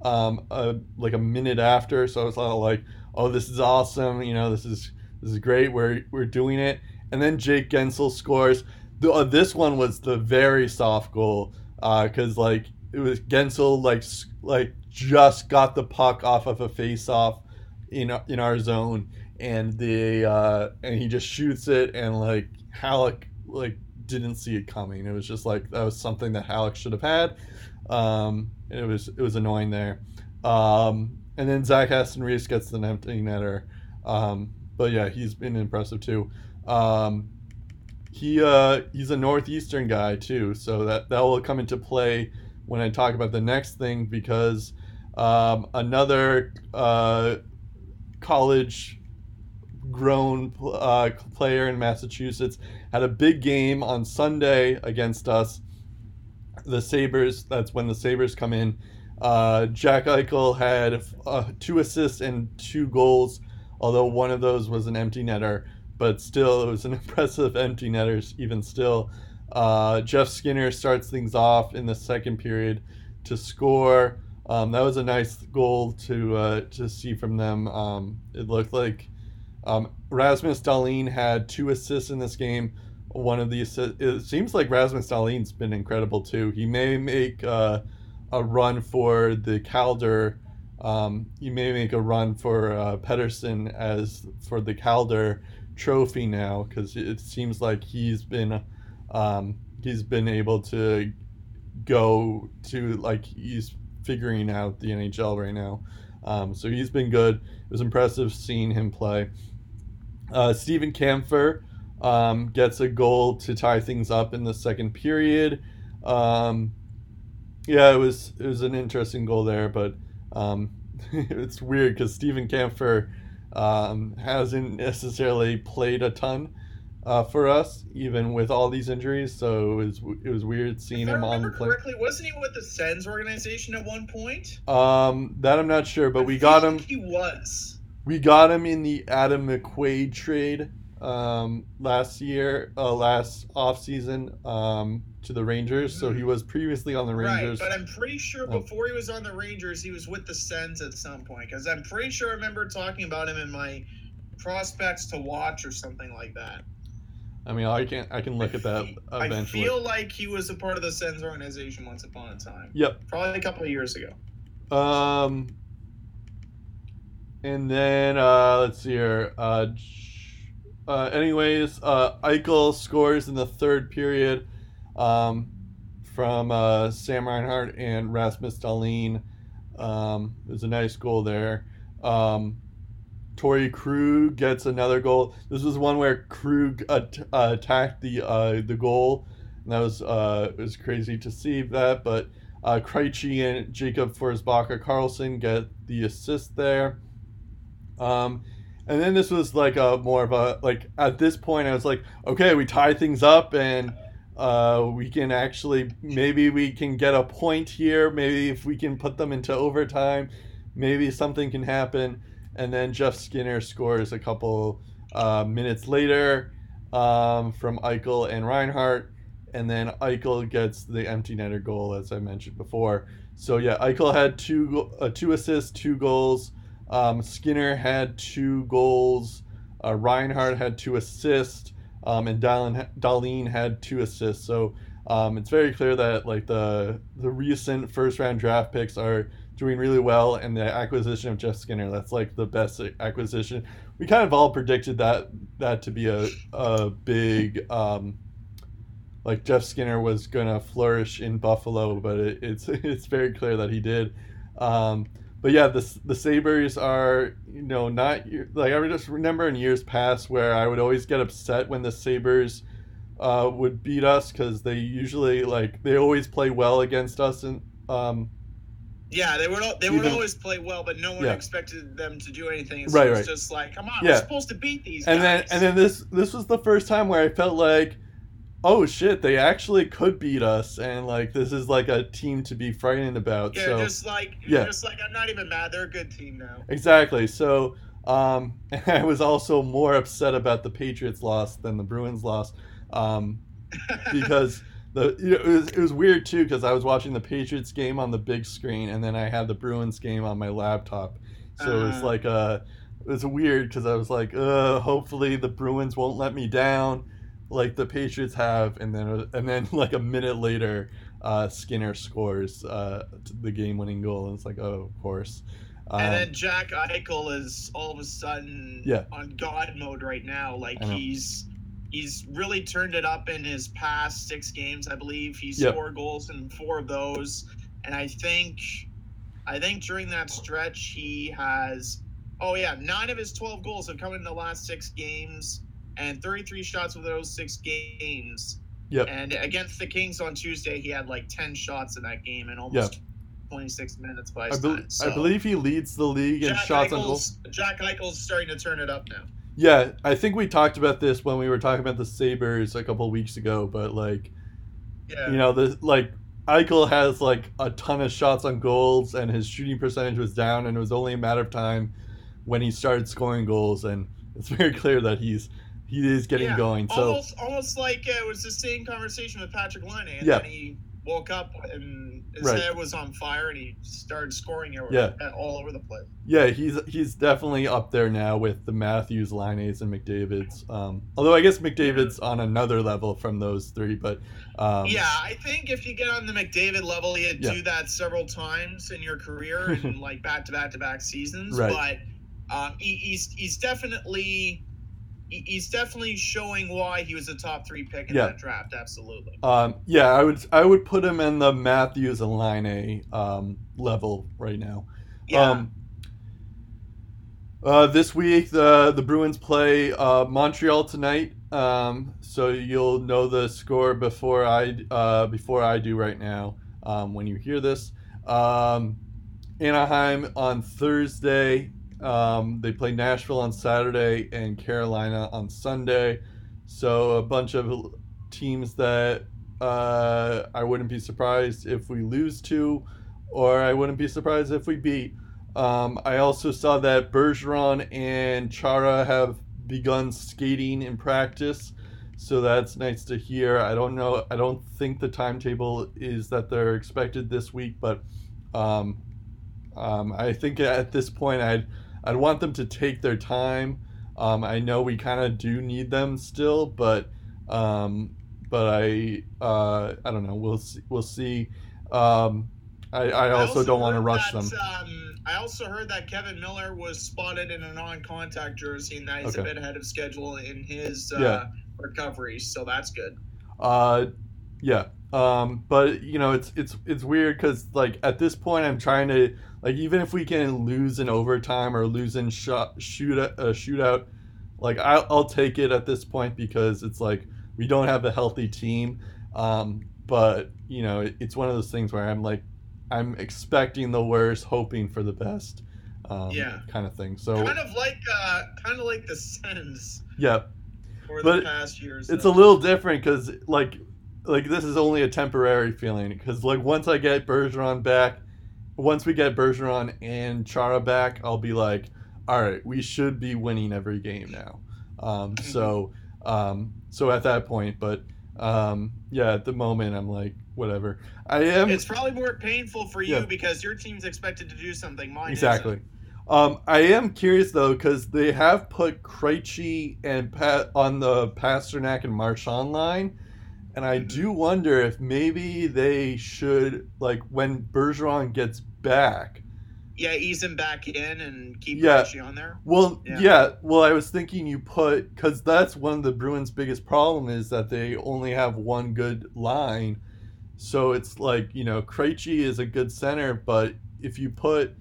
S3: um, uh, like a minute after. So it's all like, "Oh, this is awesome! You know, this is this is great. We're we're doing it." And then Jake Guentzel scores. The, uh, this one was the very soft goal because like it was Guentzel like like just got the puck off of a face off in in our zone and the uh, and he just shoots it and like Halak like didn't see it coming. It was just like that was something that Halak should have had. Um, it was it was annoying there. Um, and then Zach Aston Reese gets the empty netter. Um, but yeah, he's been impressive too. Um, he uh, he's a northeastern guy too, so that that will come into play when I talk about the next thing because um, another uh, college grown uh, player in Massachusetts had a big game on Sunday against us. The Sabres, that's when the Sabres come in. Uh, Jack Eichel had uh, two assists and two goals, although one of those was an empty netter, but still, it was an impressive empty netter, even still. Uh, Jeff Skinner starts things off in the second period to score. Um, that was a nice goal to uh, to see from them. Um, it looked like um, Rasmus Dahlin had two assists in this game. One of the assists, it seems like Rasmus Dahlin's been incredible too. He may make uh, a run for the Calder. Um, he may make a run for uh, Pettersson as for the Calder trophy now because it seems like he's been um, he's been able to go to like he's figuring out the NHL right now. Um, so he's been good. It was impressive seeing him play. Uh, Steven Kampfer um, gets a goal to tie things up in the second period. Um, yeah, it was it was an interesting goal there, but um, it's weird because Steven Kampfer um, hasn't necessarily played a ton uh, for us, even with all these injuries. So it was it was weird seeing him on the play.
S1: correctly, wasn't he with the Sens organization at one point?
S3: Um, that I'm not sure, but
S1: I
S3: we got him.
S1: He was.
S3: We got him in the Adam McQuaid trade um, last year, uh, last offseason um, to the Rangers. So he was previously on the Rangers.
S1: Right, but I'm pretty sure
S3: Oh.
S1: before he was on the Rangers, he was with the Sens at some point. Because I'm pretty sure I remember talking about him in my prospects to watch or something like that.
S3: I mean, I can I can look at that eventually.
S1: I feel like he was a part of the Sens organization once upon a time.
S3: Yep.
S1: Probably a couple of years ago.
S3: Um, and then uh, let's see here. Uh, uh, anyways, uh, Eichel scores in the third period um, from uh, Sam Reinhart and Rasmus Dahlin. Um, was a nice goal there. Um, Torrey Krug gets another goal. This was one where Krug at- uh, attacked the uh, the goal, and that was uh, it was crazy to see that. But uh, Krejci and Jakob Forsbacka Karlsson get the assist there. Um, and then this was like a more of a like at this point I was like, okay, we tie things up and uh, we can actually maybe we can get a point here. Maybe if we can put them into overtime, maybe something can happen. And then Jeff Skinner scores a couple uh, minutes later um, from Eichel and Reinhart and then Eichel gets the empty netter goal, as I mentioned before. So yeah, Eichel had two uh, two assists, two goals. Um, Skinner had two goals. Uh, Reinhart had two assists, um, and Dahlin, Dahlin had two assists. So um, it's very clear that like the the recent first round draft picks are doing really well, and the acquisition of Jeff Skinner that's like the best acquisition. We kind of all predicted that that to be a a big. Um, like Jeff Skinner was gonna flourish in Buffalo, but it, it's it's very clear that he did. Um, but yeah, the the Sabres are you know not like I just remember in years past where I would always get upset when the Sabres uh, would beat us because they usually like they always play well against us and um,
S1: Yeah, they would they would
S3: Even-
S1: always play well, but no one
S3: Yeah.
S1: expected them to do anything. So
S3: Right,
S1: it was
S3: right.
S1: just like, come on,
S3: Yeah.
S1: we're supposed to beat these
S3: and
S1: guys.
S3: then and then this this was the first time where I felt like oh shit, they actually could beat us, and like this is like a team to be frightened about.
S1: Yeah,
S3: so
S1: just like
S3: yeah.
S1: just like I'm not even mad. They're a good team now.
S3: exactly. So um, I was also more upset about the Patriots loss than the Bruins loss, um, because the you know, it was it was weird too because I was watching the Patriots game on the big screen and then I had the Bruins game on my laptop, so it was
S1: Uh-huh.
S3: like uh it was weird because I was like, uh, hopefully the Bruins won't let me down, like the Patriots have, and then and then like a minute later, uh, Skinner scores uh, the game-winning goal, and it's like, oh, of course. Um,
S1: and then Jack Eichel is all of a sudden
S3: Yeah.
S1: on God mode right now. Like he's he's really turned it up in his past six games, I believe. He's
S3: Yep.
S1: scored goals in four of those, and I think I think during that stretch he has oh yeah nine of his twelve goals have come in the last six games, and thirty three shots of those six games.
S3: Yep.
S1: And against the Kings on Tuesday, he had like ten shots in that game in almost. 26 minutes by
S3: I, bel
S1: time.
S3: I believe he leads the league in
S1: Jack
S3: shots on goal.
S1: Eichel's, Jack Eichel's starting to turn it up now.
S3: Yeah, I think we talked about this when we were talking about the Sabres a couple weeks ago, but like
S1: Yeah.
S3: you know, the like Eichel has like a ton of shots on goals, and his shooting percentage was down, and it was only a matter of time when he started scoring goals, and it's very clear that he's he is getting
S1: Yeah,
S3: going. So
S1: almost, almost like uh, it was the same conversation with Patrik Laine, and
S3: Yeah.
S1: then he woke up and his
S3: Right.
S1: head was on fire, and he started scoring
S3: Yeah.
S1: all over the place.
S3: yeah, he's he's definitely up there now with the Matthews, Laines, and McDavid's. Um, although I guess McDavid's on another level from those three, but um,
S1: yeah, I think if you get on the McDavid level, you
S3: Yeah.
S1: do that several times in your career in like back to back to back seasons.
S3: Right.
S1: But um, he, he's he's definitely he's definitely showing why he was a top three pick in
S3: Yeah.
S1: that draft. Absolutely.
S3: Um, yeah, I would I would put him in the Matthews and Laine um, level right now.
S1: Yeah.
S3: Um, uh, this week, the the Bruins play uh, Montreal tonight, um, so you'll know the score before I uh, before I do right now. Um, when you hear this, um, Anaheim on Thursday. Um, they play Nashville on Saturday and Carolina on Sunday. So a bunch of teams that uh, I wouldn't be surprised if we lose to, or I wouldn't be surprised if we beat. Um, I also saw that Bergeron and Chara have begun skating in practice, so that's nice to hear. I don't know. I don't think the timetable is that they're expected this week, but um, um, I think at this point I'd I'd want them to take their time. Um, I know we kind of do need them still, but um, but I uh, I don't know. We'll see. We'll see. Um, I, I also don't want to rush
S1: that,
S3: them.
S1: Um, I also heard that Kevan Miller was spotted in a non-contact jersey, and that he's
S3: Okay.
S1: a bit ahead of schedule in his uh,
S3: Yeah.
S1: recovery. So that's good.
S3: Uh, yeah. Um, but you know, it's it's it's weird because like at this point, I'm trying to like even if we can lose in overtime or lose in shot shoot a shootout, like I'll, I'll take it at this point because it's like we don't have a healthy team. Um, but you know, it, it's one of those things where I'm like, I'm expecting the worst, hoping for the best. Um,
S1: Yeah.
S3: kind of thing. So
S1: Kind of like, uh, kind of like the Sens
S3: yeah,
S1: for
S3: But
S1: the past years.
S3: it's a little different because like like this is only a temporary feeling because like once I get Bergeron back, once we get Bergeron and Chara back, I'll be like, all right, we should be winning every game now. Um, so um, so at that point, but um, yeah, at the moment I'm like whatever. I am
S1: It's probably more painful for you
S3: Yeah.
S1: because your team's expected to do something. Mine
S3: Exactly.
S1: isn't.
S3: Um, I am curious though because they have put Krejci and Pat on the Pastrnak and Marchand line, and I do wonder if maybe they should like when Bergeron gets back.
S1: Yeah, ease him back in and keep
S3: Yeah.
S1: Krejci on there.
S3: Well, yeah.
S1: Yeah.
S3: Well, I was thinking you put because that's one of the Bruins' biggest problem is that they only have one good line. So it's like you know Krejci is a good center, but if you put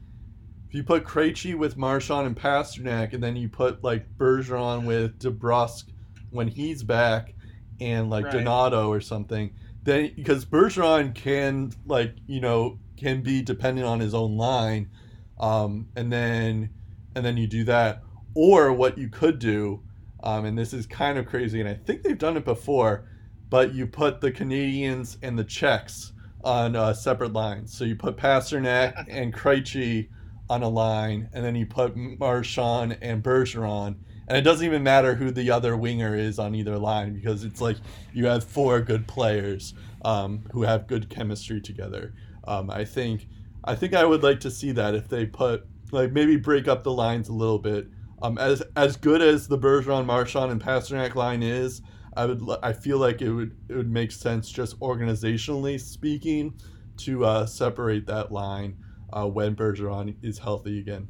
S3: if you put Krejci with Marchand and Pastrnak, and then you put like Bergeron with DeBrusk when he's back, and like
S1: Right.
S3: Donato or something, then because Bergeron can like you know can be dependent on his own line, um, and then and then you do that, or what you could do, um, and this is kind of crazy, and I think they've done it before, but you put the Canadians and the Czechs on uh, separate lines. So you put Pastrnak and Krejci on a line, and then you put Marchand and Bergeron. And it doesn't even matter who the other winger is on either line because it's like you have four good players um, who have good chemistry together. Um, I think I think I would like to see that if they put like maybe break up the lines a little bit. Um, as as good as the Bergeron, Marchand, and Pastrnak line is, I would I feel like it would it would make sense just organizationally speaking to uh, separate that line uh, when Bergeron is healthy again.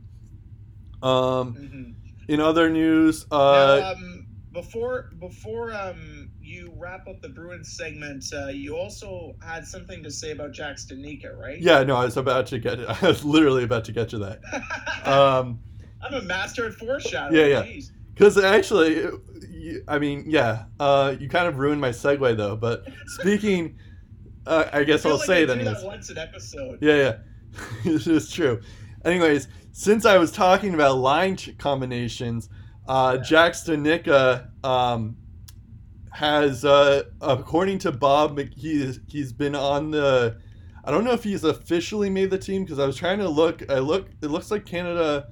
S3: Um,
S1: Mhm.
S3: In other news, uh,
S1: now, um, before before um, you wrap up the Bruins segment, uh, you also had something to say about Jack Studnicka, right?
S3: yeah, no, I was about to get I was literally about to get to that. Um,
S1: I'm a master at foreshadowing.
S3: Yeah, yeah.
S1: Jeez.
S3: Because actually, I mean, yeah, uh, you kind of ruined my segue though. But speaking, uh, I guess
S1: I feel
S3: I'll
S1: like
S3: say
S1: I
S3: it
S1: do
S3: anyways.
S1: that once an episode.
S3: Yeah, yeah, this is true. Anyways, since I was talking about line ch- combinations, uh. Jack Studnicka um, has, uh, according to Bob, Mc- he's he's been on the. I don't know if he's officially made the team because I was trying to look. I look. It looks like Canada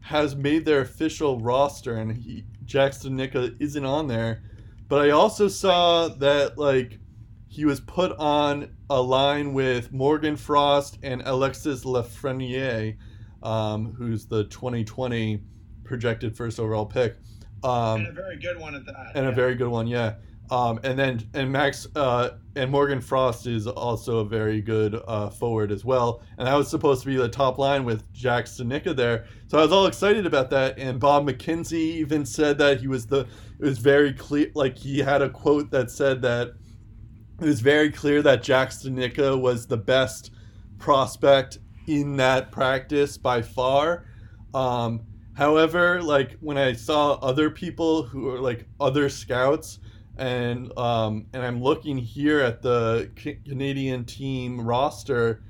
S3: has made their official roster, and he, Jack Studnicka isn't on there. But I also saw that like he was put on a line with Morgan Frost and Alexis Lafreniere, um, who's the 2020 projected first overall pick, um,
S1: and a very good one at that.
S3: and a very good one, yeah. Um, and then and Max uh, and Morgan Frost is also a very good uh, forward as well, and that was supposed to be the top line with Jack Studnicka there. So I was all excited about that. And Bob McKenzie even said that he was the. It was very clear, like he had a quote that said that it was very clear that Jack Studnicka was the best prospect in that practice by far. Um, however, like when I saw other people who are like other scouts, and um, and I'm looking here at the Ca- Canadian team roster,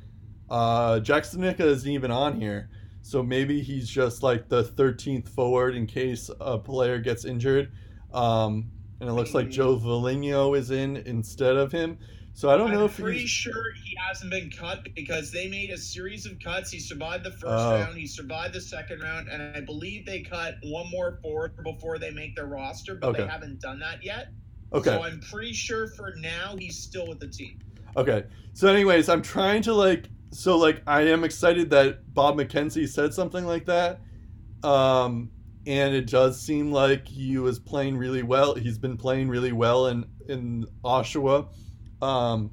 S3: uh, Jack Studnicka isn't even on here. So maybe he's just like the 13th forward in case a player gets injured. Um, and it looks like Joe Veleno is in instead of him. So I don't know
S1: I'm
S3: if
S1: pretty
S3: he's.
S1: sure he hasn't been cut because they made a series of cuts. He survived the first
S3: Oh.
S1: round, he survived the second round, and I believe they cut one more forward before they make their roster, but they haven't done that yet.
S3: Okay.
S1: So I'm pretty sure for now he's still with the team.
S3: Okay. So, anyways, I'm trying to like. So, like, I am excited that Bob McKenzie said something like that. Um, and it does seem like he was playing really well. He's been playing really well in in Oshawa, um,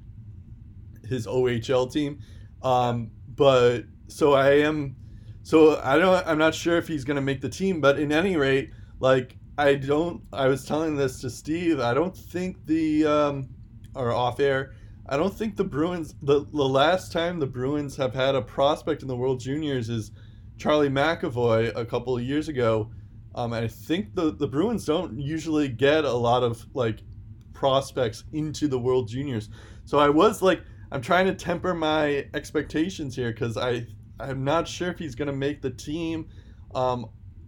S3: his OHL team. Um, but so I am. So I don't. I'm not sure if he's gonna make the team. But in any rate, like I don't. I was telling this to Steve. I don't think the um, or off air. I don't think the Bruins. The the last time the Bruins have had a prospect in the World Juniors is Charlie McAvoy a couple of years ago. Um, I think the the Bruins don't usually get a lot of like prospects into the World Juniors. So I was like, I'm trying to temper my expectations here because I I'm not sure if he's gonna make the team, um,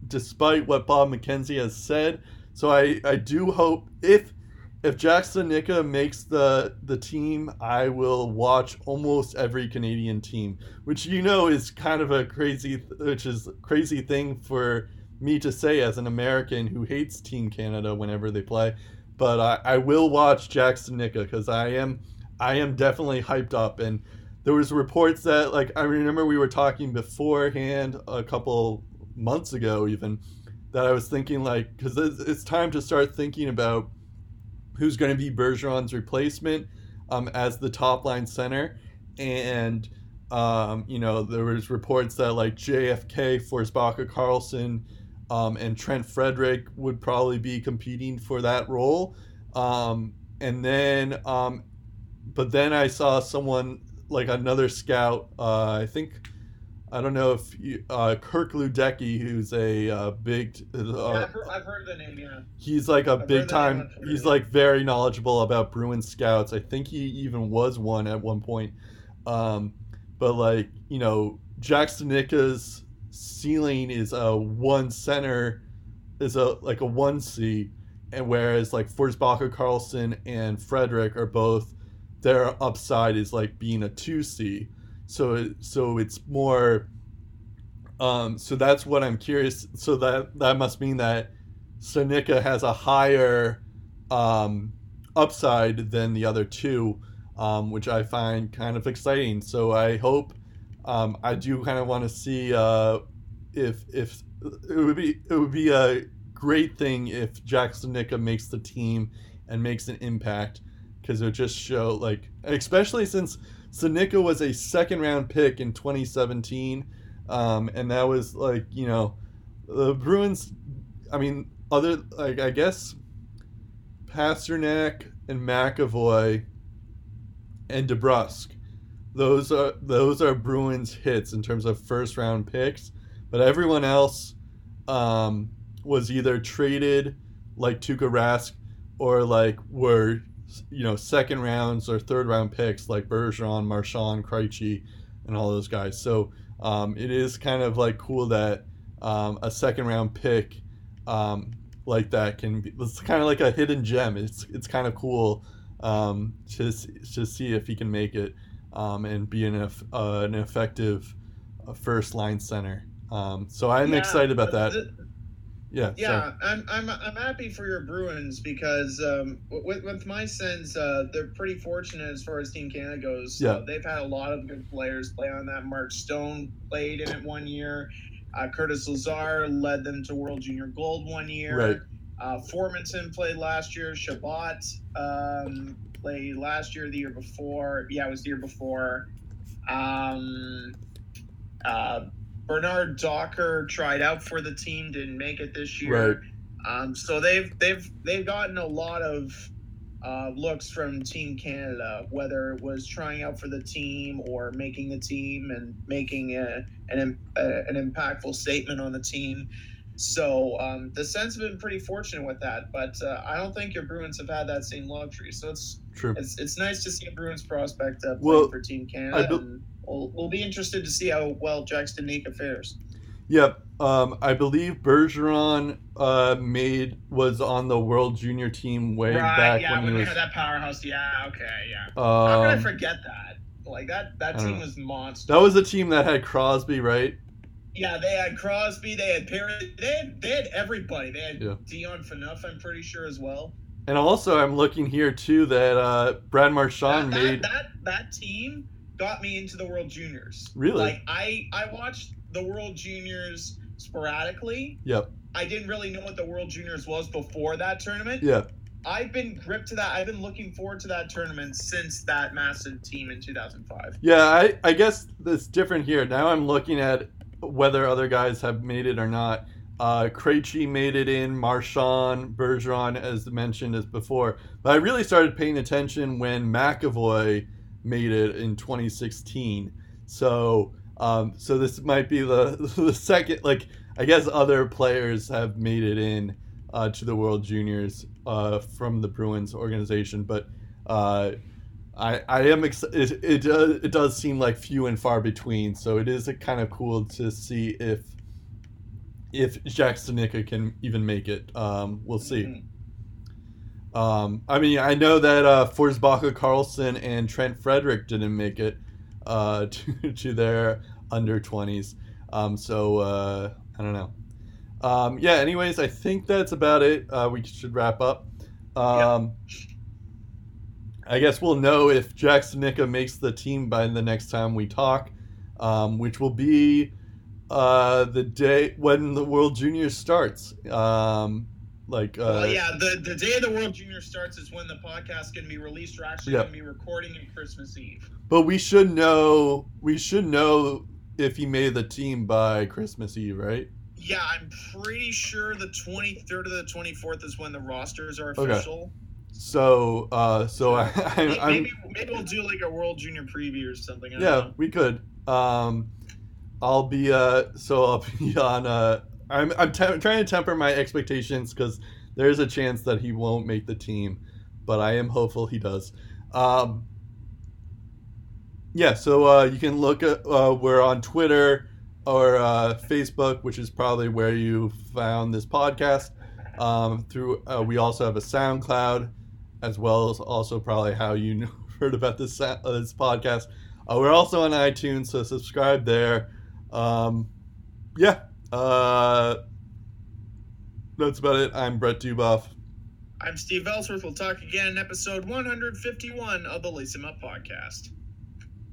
S3: despite what Bob McKenzie has said. So I I do hope if if Jack Studnicka makes the the team, I will watch almost every Canadian team, which you know is kind of a crazy, which is crazy thing for me to say as an American who hates Team Canada whenever they play. But I, I will watch Jack Studnicka because I am I am definitely hyped up. And there was reports that like I remember we were talking beforehand a couple months ago even that I was thinking like because it's, time to start thinking about who's going to be Bergeron's replacement um, as the top line center. And um, you know there was reports that like JFK Forsbacka Karlsson um, and Trent Frederic would probably be competing for that role um, and then um, but then I saw someone like another scout. Uh, I think I don't know if you, uh, Kirk Luedeke, who's a uh, big,
S1: Yeah,
S3: uh,
S1: I've, heard, I've heard the name. Yeah.
S3: he's like a
S1: heard
S3: big time.
S1: name on Twitter.
S3: He's like very knowledgeable about Bruins scouts. I think he even was one at one point. Um, but like you know, Jack Studnicka's ceiling is a one center, is a like a one C, and whereas like Forsbacka, Karlsson, and Frederic are both their upside is like being a two C. So so it's more. Um, so that's what I'm curious. So that that must mean that Studnicka has a higher um, upside than the other two, um, which I find kind of exciting. So I hope um, I do kind of want to see uh, if if it would be it would be a great thing if Jackson Studnicka makes the team and makes an impact because it would just show like especially since Studnicka was a second round pick in 2017 um, and that was like you know the Bruins I mean other like I guess Pastrnak and McAvoy and DeBrusk those are those are Bruins hits in terms of first round picks but everyone else um, was either traded like Tuukka Rask or like were you know second rounds or third round picks like Bergeron, Marchand, Krejci, and all those guys. So um, it is kind of like cool that um, a second round pick um, like that can be. It's kind of like a hidden gem. It's it's kind of cool um, to to see if he can make it um, and be an uh, an effective uh, first line center. Um, so I'm
S1: Yeah,
S3: excited about that. yeah.
S1: Yeah, I'm, I'm, I'm happy for your Bruins because um, with, with my sense, uh, they're pretty fortunate as far as Team Canada goes.
S3: Yeah.
S1: Uh, they've had a lot of good players play on that. Mark Stone played in it one year. Uh, Curtis Lazar led them to World Junior Gold one year.
S3: Right.
S1: Uh, Formenton played last year. Chabot um, played last year, the year before. Yeah, it was the year before. Um, uh, Bernard Docker tried out for the team, didn't make it this year. Um, so they've they've they've gotten a lot of uh, looks from Team Canada, whether it was trying out for the team or making the team and making a, an im- uh, an impactful statement on the team. So um, the Sens have been pretty fortunate with that, but uh, I don't think your Bruins have had that same luxury. So it's
S3: True.
S1: it's, it's nice to see a Bruins prospect uh,
S3: Well,
S1: for Team Canada.
S3: be-
S1: and we'll, we'll be interested to see how well Jack Studnicka fares.
S3: Yep. Um, I believe Bergeron uh, made was on the World Junior team way back
S1: yeah,
S3: when he
S1: we
S3: was.
S1: had that powerhouse. Yeah, okay, yeah. How could I
S3: Um,
S1: forget that? Like that that team was monster.
S3: that was a team that had Crosby, right?
S1: Yeah, they had Crosby, they had Perry, they had they had everybody. They had
S3: Yeah.
S1: Dion Phaneuf, I'm pretty sure as well.
S3: And also, I'm looking here too that uh, Brad
S1: That,
S3: Marchand
S1: that,
S3: made.
S1: that that team got me into the World Juniors.
S3: Really?
S1: Like I I watched the World Juniors sporadically.
S3: Yep.
S1: I didn't really know what the World Juniors was before that tournament.
S3: Yeah.
S1: I've been gripped to that. I've been looking forward to that tournament since that massive team in 2005.
S3: Yeah. I, I guess it's different here. Now I'm looking at whether other guys have made it or not. Uh, Krejci made it in, Marchand, Bergeron, as mentioned as before. But I really started paying attention when McAvoy made it in 2016. So, um, so this might be the the second. Like, I guess other players have made it in uh, to the World Juniors uh, from the Bruins organization, but. Uh, I, I am ex- it, it does it does seem like few and far between so it is kind of cool to see if if Jack Studnicka can even make it um, we'll see.
S1: Mhm.
S3: um, I mean I know that uh, Forsbacka Karlsson and Trent Frederic didn't make it uh, to, to their under 20s um, so uh, I don't know. Um, yeah anyways I think that's about it. Uh, we should wrap up. Um, I guess we'll know if Jack Studnicka makes the team by the next time we talk, um, which will be uh, the day when the World Juniors starts. Um, like, uh,
S1: well, yeah, the, the day the World Junior starts is when the podcast can be released. We're actually
S3: Yep.
S1: going to be recording on Christmas Eve.
S3: but we should know. We should know if he made the team by Christmas Eve, right?
S1: Yeah, I'm pretty sure the 23rd or the 24th is when the rosters are
S3: Okay. So, uh, so I, I,
S1: Maybe,
S3: I'm
S1: maybe, we'll do like a World Junior preview or something. I don't
S3: yeah, we could. Um, I'll be uh, so I'll be on. Uh, I'm I'm te- trying to temper my expectations because there's a chance that he won't make the team, but I am hopeful he does. Um, yeah, so uh, you can look at uh, we're on Twitter or uh, Facebook, which is probably where you found this podcast. Um, through uh, we also have a SoundCloud, as well as also probably how you heard about this uh, this podcast. Uh, we're also on iTunes, so subscribe there. Um, yeah, uh, that's about it. I'm Brett Duboff.
S1: I'm Steve Ellsworth. We'll talk again in episode 151 of the Lace 'em Up podcast.